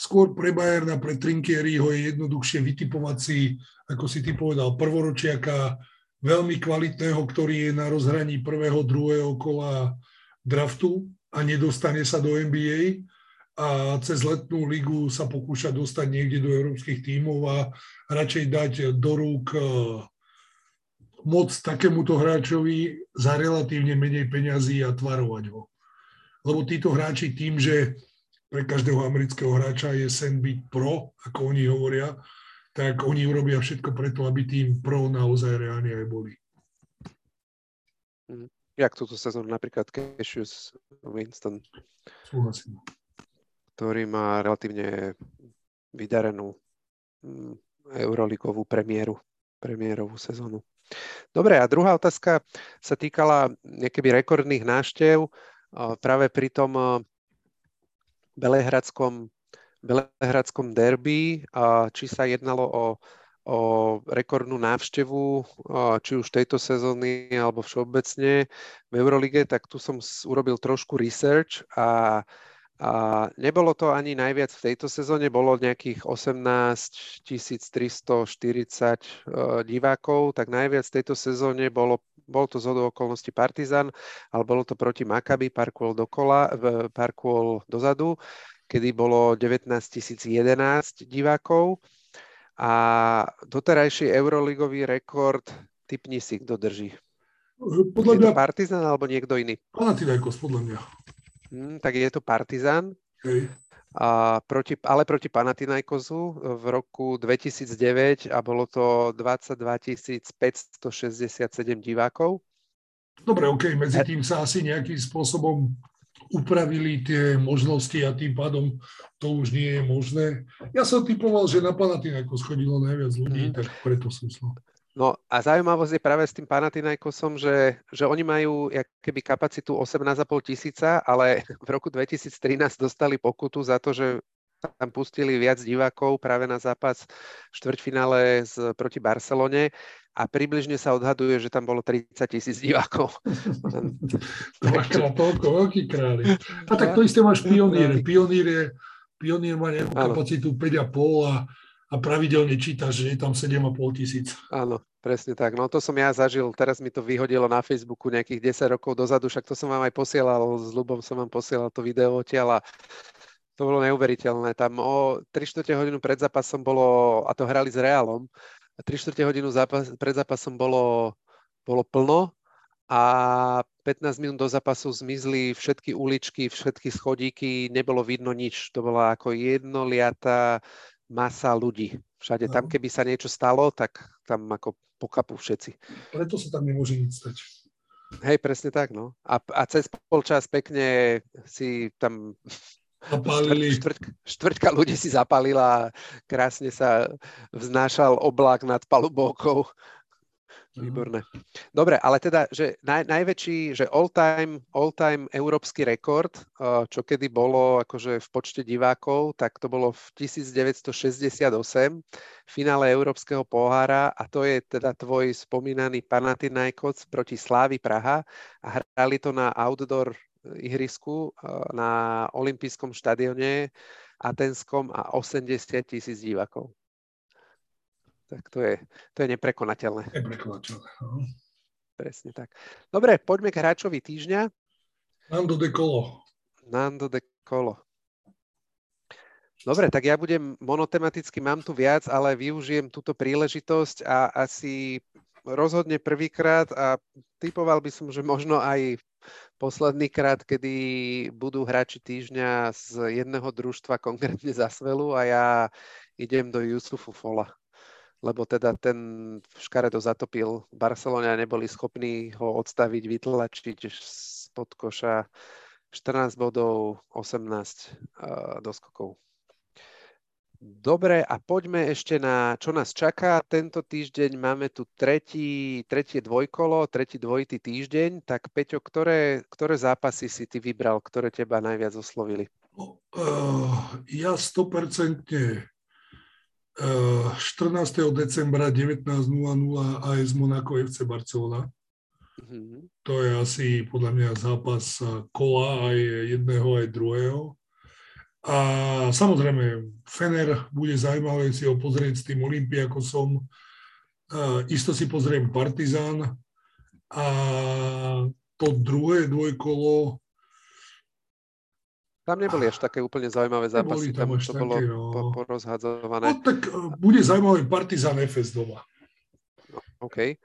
skôr pre Bayerna, pre Trinkieriho je jednoduchšie vytipovať si, ako si ty povedal, prvoročiaka, veľmi kvalitného, ktorý je na rozhraní prvého, druhého kola draftu a nedostane sa do NBA a cez letnú ligu sa pokúša dostať niekde do európskych tímov a radšej dať do rúk e, moc takémuto hráčovi za relatívne menej peňazí a tvarovať ho. Lebo títo hráči tým, že pre každého amerického hráča je sen byť pro, ako oni hovoria, tak oni urobia všetko preto, aby tým pro naozaj reálne aj boli. Mhm jak túto sezónu napríklad Cassius Winston, Súhlasím. ktorý má relatívne vydarenú mm, euroligovú premiéru, premiérovú sezónu. Dobre, a druhá otázka sa týkala niekedy rekordných náštev práve pri tom Belehradskom, Belehradskom derby, či sa jednalo o o rekordnú návštevu, či už tejto sezóny alebo všeobecne v Eurolige, tak tu som urobil trošku research a, a nebolo to ani najviac v tejto sezóne, bolo nejakých 18 340 divákov, tak najviac v tejto sezóne bolo bol to z okolností Partizan, ale bolo to proti Maccabi, parkôl dokola, parkôl dozadu, kedy bolo 19 011 divákov a doterajší euroligový rekord, typni si, kto drží. Podľa mňa... Partizan alebo niekto iný? Panathinaikos, podľa mňa. Hmm, tak je to Partizan. Hej. A proti, ale proti Panathinaikosu v roku 2009 a bolo to 22 567 divákov. Dobre, OK, medzi tým sa asi nejakým spôsobom upravili tie možnosti a tým pádom to už nie je možné. Ja som typoval, že na Panathinaikos chodilo najviac ľudí, mm. tak preto som slal. No a zaujímavosť je práve s tým Panathinaikosom, že, že oni majú keby kapacitu 18,5 tisíca, ale v roku 2013 dostali pokutu za to, že tam pustili viac divákov práve na zápas v štvrťfinále z, proti Barcelone a približne sa odhaduje, že tam bolo 30 tisíc divákov. Dvakrát toľko, veľký králi. A tak to isté máš pionír. Pionír, je, pionír má nejakú kapacitu 5,5 a a pravidelne čítaš, že je tam 7,5 tisíc. Áno, presne tak. No to som ja zažil, teraz mi to vyhodilo na Facebooku nejakých 10 rokov dozadu, však to som vám aj posielal, s Ľubom som vám posielal to video odtiaľ a to bolo neuveriteľné. Tam o 3 čtvrte hodinu pred zápasom bolo, a to hrali s Realom, 3 čtvrte hodinu zápas, pred zápasom bolo, bolo plno a 15 minút do zápasu zmizli všetky uličky, všetky schodíky, nebolo vidno nič. To bola ako jednoliatá masa ľudí. Všade tam, keby sa niečo stalo, tak tam ako pokapú všetci. Preto sa tam nemôže nič stať. Hej, presne tak, no. A, a cez polčas pekne si tam Zapálili. Štvrtka, štvrtka ľudí si zapálila, krásne sa vznášal oblak nad palubovkou Výborné. Dobre, ale teda, že naj, najväčší, že all-time, all-time európsky rekord, čo kedy bolo akože v počte divákov, tak to bolo v 1968 v finále Európskeho pohára a to je teda tvoj spomínaný Panathinaikos proti Slávy Praha a hrali to na outdoor ihrisku na olympijskom štadióne Atenskom a 80 tisíc divákov tak to je, to je neprekonateľné. Neprekonateľné. No. Presne tak. Dobre, poďme k hráčovi týždňa. Nando de Colo. Nando de Colo. Dobre, tak ja budem monotematicky, mám tu viac, ale využijem túto príležitosť a asi rozhodne prvýkrát a typoval by som, že možno aj posledný krát, kedy budú hráči týždňa z jedného družstva, konkrétne za Svelu a ja idem do Jusufu Fola lebo teda ten škaredo zatopil. Barcelona neboli schopní ho odstaviť, vytlačiť spod koša 14 bodov, 18 doskokov. Dobre, a poďme ešte na, čo nás čaká. Tento týždeň máme tu tretí, tretie dvojkolo, tretí dvojitý týždeň. Tak Peťo, ktoré, ktoré zápasy si ty vybral, ktoré teba najviac oslovili? Uh, ja 100% 14. Eh, decembra 19.00 AS Monaco FC Barcelona. Mm-hmm. To je asi podľa mňa zápas kola aj jedného, aj druhého. A samozrejme, Fener bude zaujímavé si ho pozrieť s tým Olympiakosom. Uh, isto si pozriem Partizán. A to druhé dvojkolo tam neboli až také úplne zaujímavé zápasy, tam, tam to bolo no. porozhadzované. No tak e, bude zaujímavý Partizan FS doma. OK.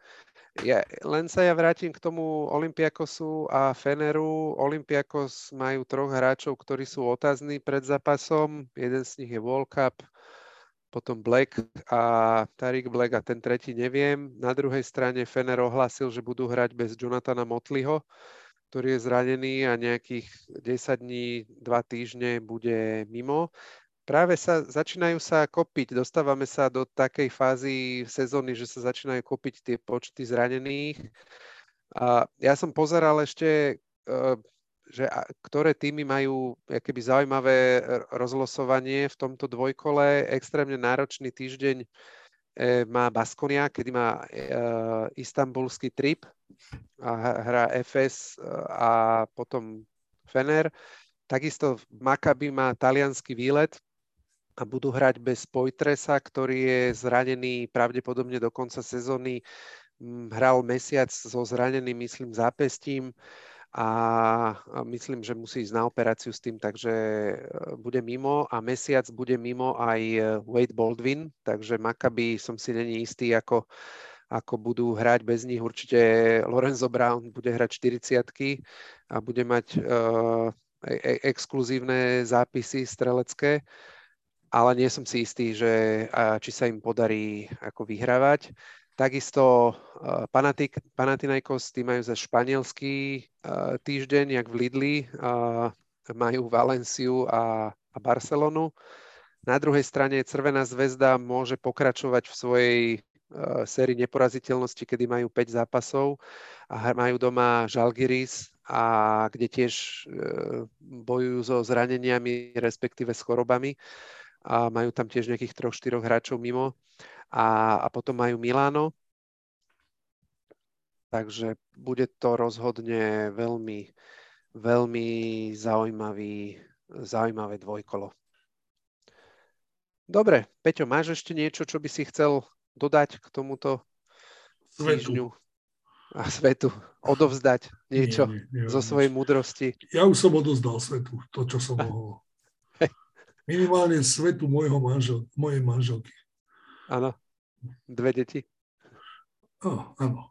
Ja, len sa ja vrátim k tomu Olympiakosu a Feneru. Olympiakos majú troch hráčov, ktorí sú otázni pred zápasom. Jeden z nich je World Cup, potom Black a Tarik Black a ten tretí neviem. Na druhej strane Fener ohlásil, že budú hrať bez Jonathana Motliho ktorý je zranený a nejakých 10 dní, 2 týždne bude mimo. Práve sa začínajú sa kopiť, dostávame sa do takej fázy sezóny, že sa začínajú kopiť tie počty zranených. A ja som pozeral ešte, e, že ktoré týmy majú keby zaujímavé rozlosovanie v tomto dvojkole. Extrémne náročný týždeň má Baskonia, kedy má e, istambulský trip a hrá FS e, a potom Fener. Takisto Maccabi má talianský výlet a budú hrať bez Poitresa, ktorý je zranený pravdepodobne do konca sezóny. Hral mesiac so zraneným, myslím, zápestím a myslím, že musí ísť na operáciu s tým, takže e, bude mimo a mesiac bude mimo aj e, Wade Baldwin, takže Maccabi som si není istý, ako, ako budú hrať bez nich. Určite Lorenzo Brown bude hrať 40 a bude mať uh, exkluzívne zápisy strelecké, ale nie som si istý, že či sa im podarí ako vyhrávať. Takisto uh, Panathinaikos, tí majú za španielský uh, týždeň, jak v Lidli, uh, majú Valenciu a, a Barcelonu. Na druhej strane Crvená zväzda môže pokračovať v svojej sérii neporaziteľnosti, kedy majú 5 zápasov a majú doma Žalgiris, a kde tiež bojujú so zraneniami, respektíve s chorobami a majú tam tiež nejakých troch, štyroch hráčov mimo a, a potom majú Miláno. Takže bude to rozhodne veľmi, veľmi zaujímavý, zaujímavé dvojkolo. Dobre, Peťo, máš ešte niečo, čo by si chcel dodať k tomuto svetu. a svetu? Odovzdať niečo nie, nie, nie, zo svojej múdrosti? Ja už som odozdal svetu, to, čo som mohol. Minimálne svetu môjho manžel, mojej manželky. Áno. Dve deti? Oh, áno.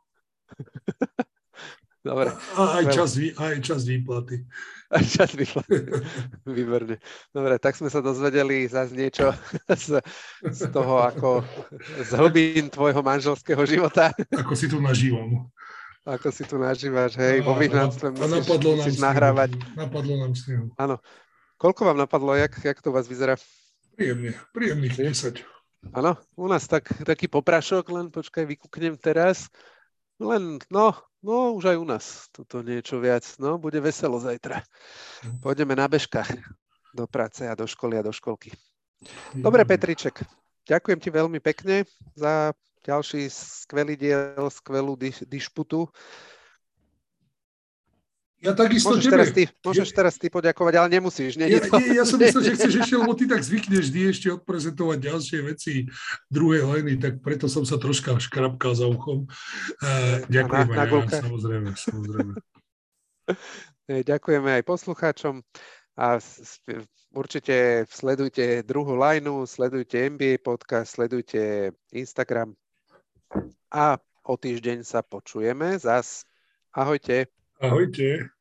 Dobre. A aj čas, aj čas výplaty. Aj čas výplaty. Výborne. Dobre, tak sme sa dozvedeli zase niečo z, z toho, ako z hlbín tvojho manželského života. Ako si tu nažívam. Ako si tu nažívaš, hej, vo vyhnanstve musíš, musíš nahrávať. Napadlo nám snehu. Áno. Koľko vám napadlo, jak, jak to u vás vyzerá? Príjemne, príjemných 10. Áno, u nás tak, taký poprašok, len počkaj, vykúknem teraz. Len, no, no už aj u nás toto niečo viac. No, bude veselo zajtra. Pôjdeme na bežkách do práce a do školy a do školky. Dobre, Petriček, ďakujem ti veľmi pekne za ďalší skvelý diel, skvelú dišputu. Ja takisto môžeš, tebe. Teraz ty, môžeš teraz ty poďakovať, ale nemusíš. Nie, ja, nie, ja som myslel, že chceš ešte, lebo ty tak zvykneš vždy ešte odprezentovať ďalšie veci druhej leny, tak preto som sa troška škrapkal za uchom. Uh, ďakujem na, aj ja, samozrejme, samozrejme. Ďakujeme aj poslucháčom a určite sledujte druhú lineu, sledujte NBA podcast, sledujte Instagram a o týždeň sa počujeme zas. Ahojte. Ahojte.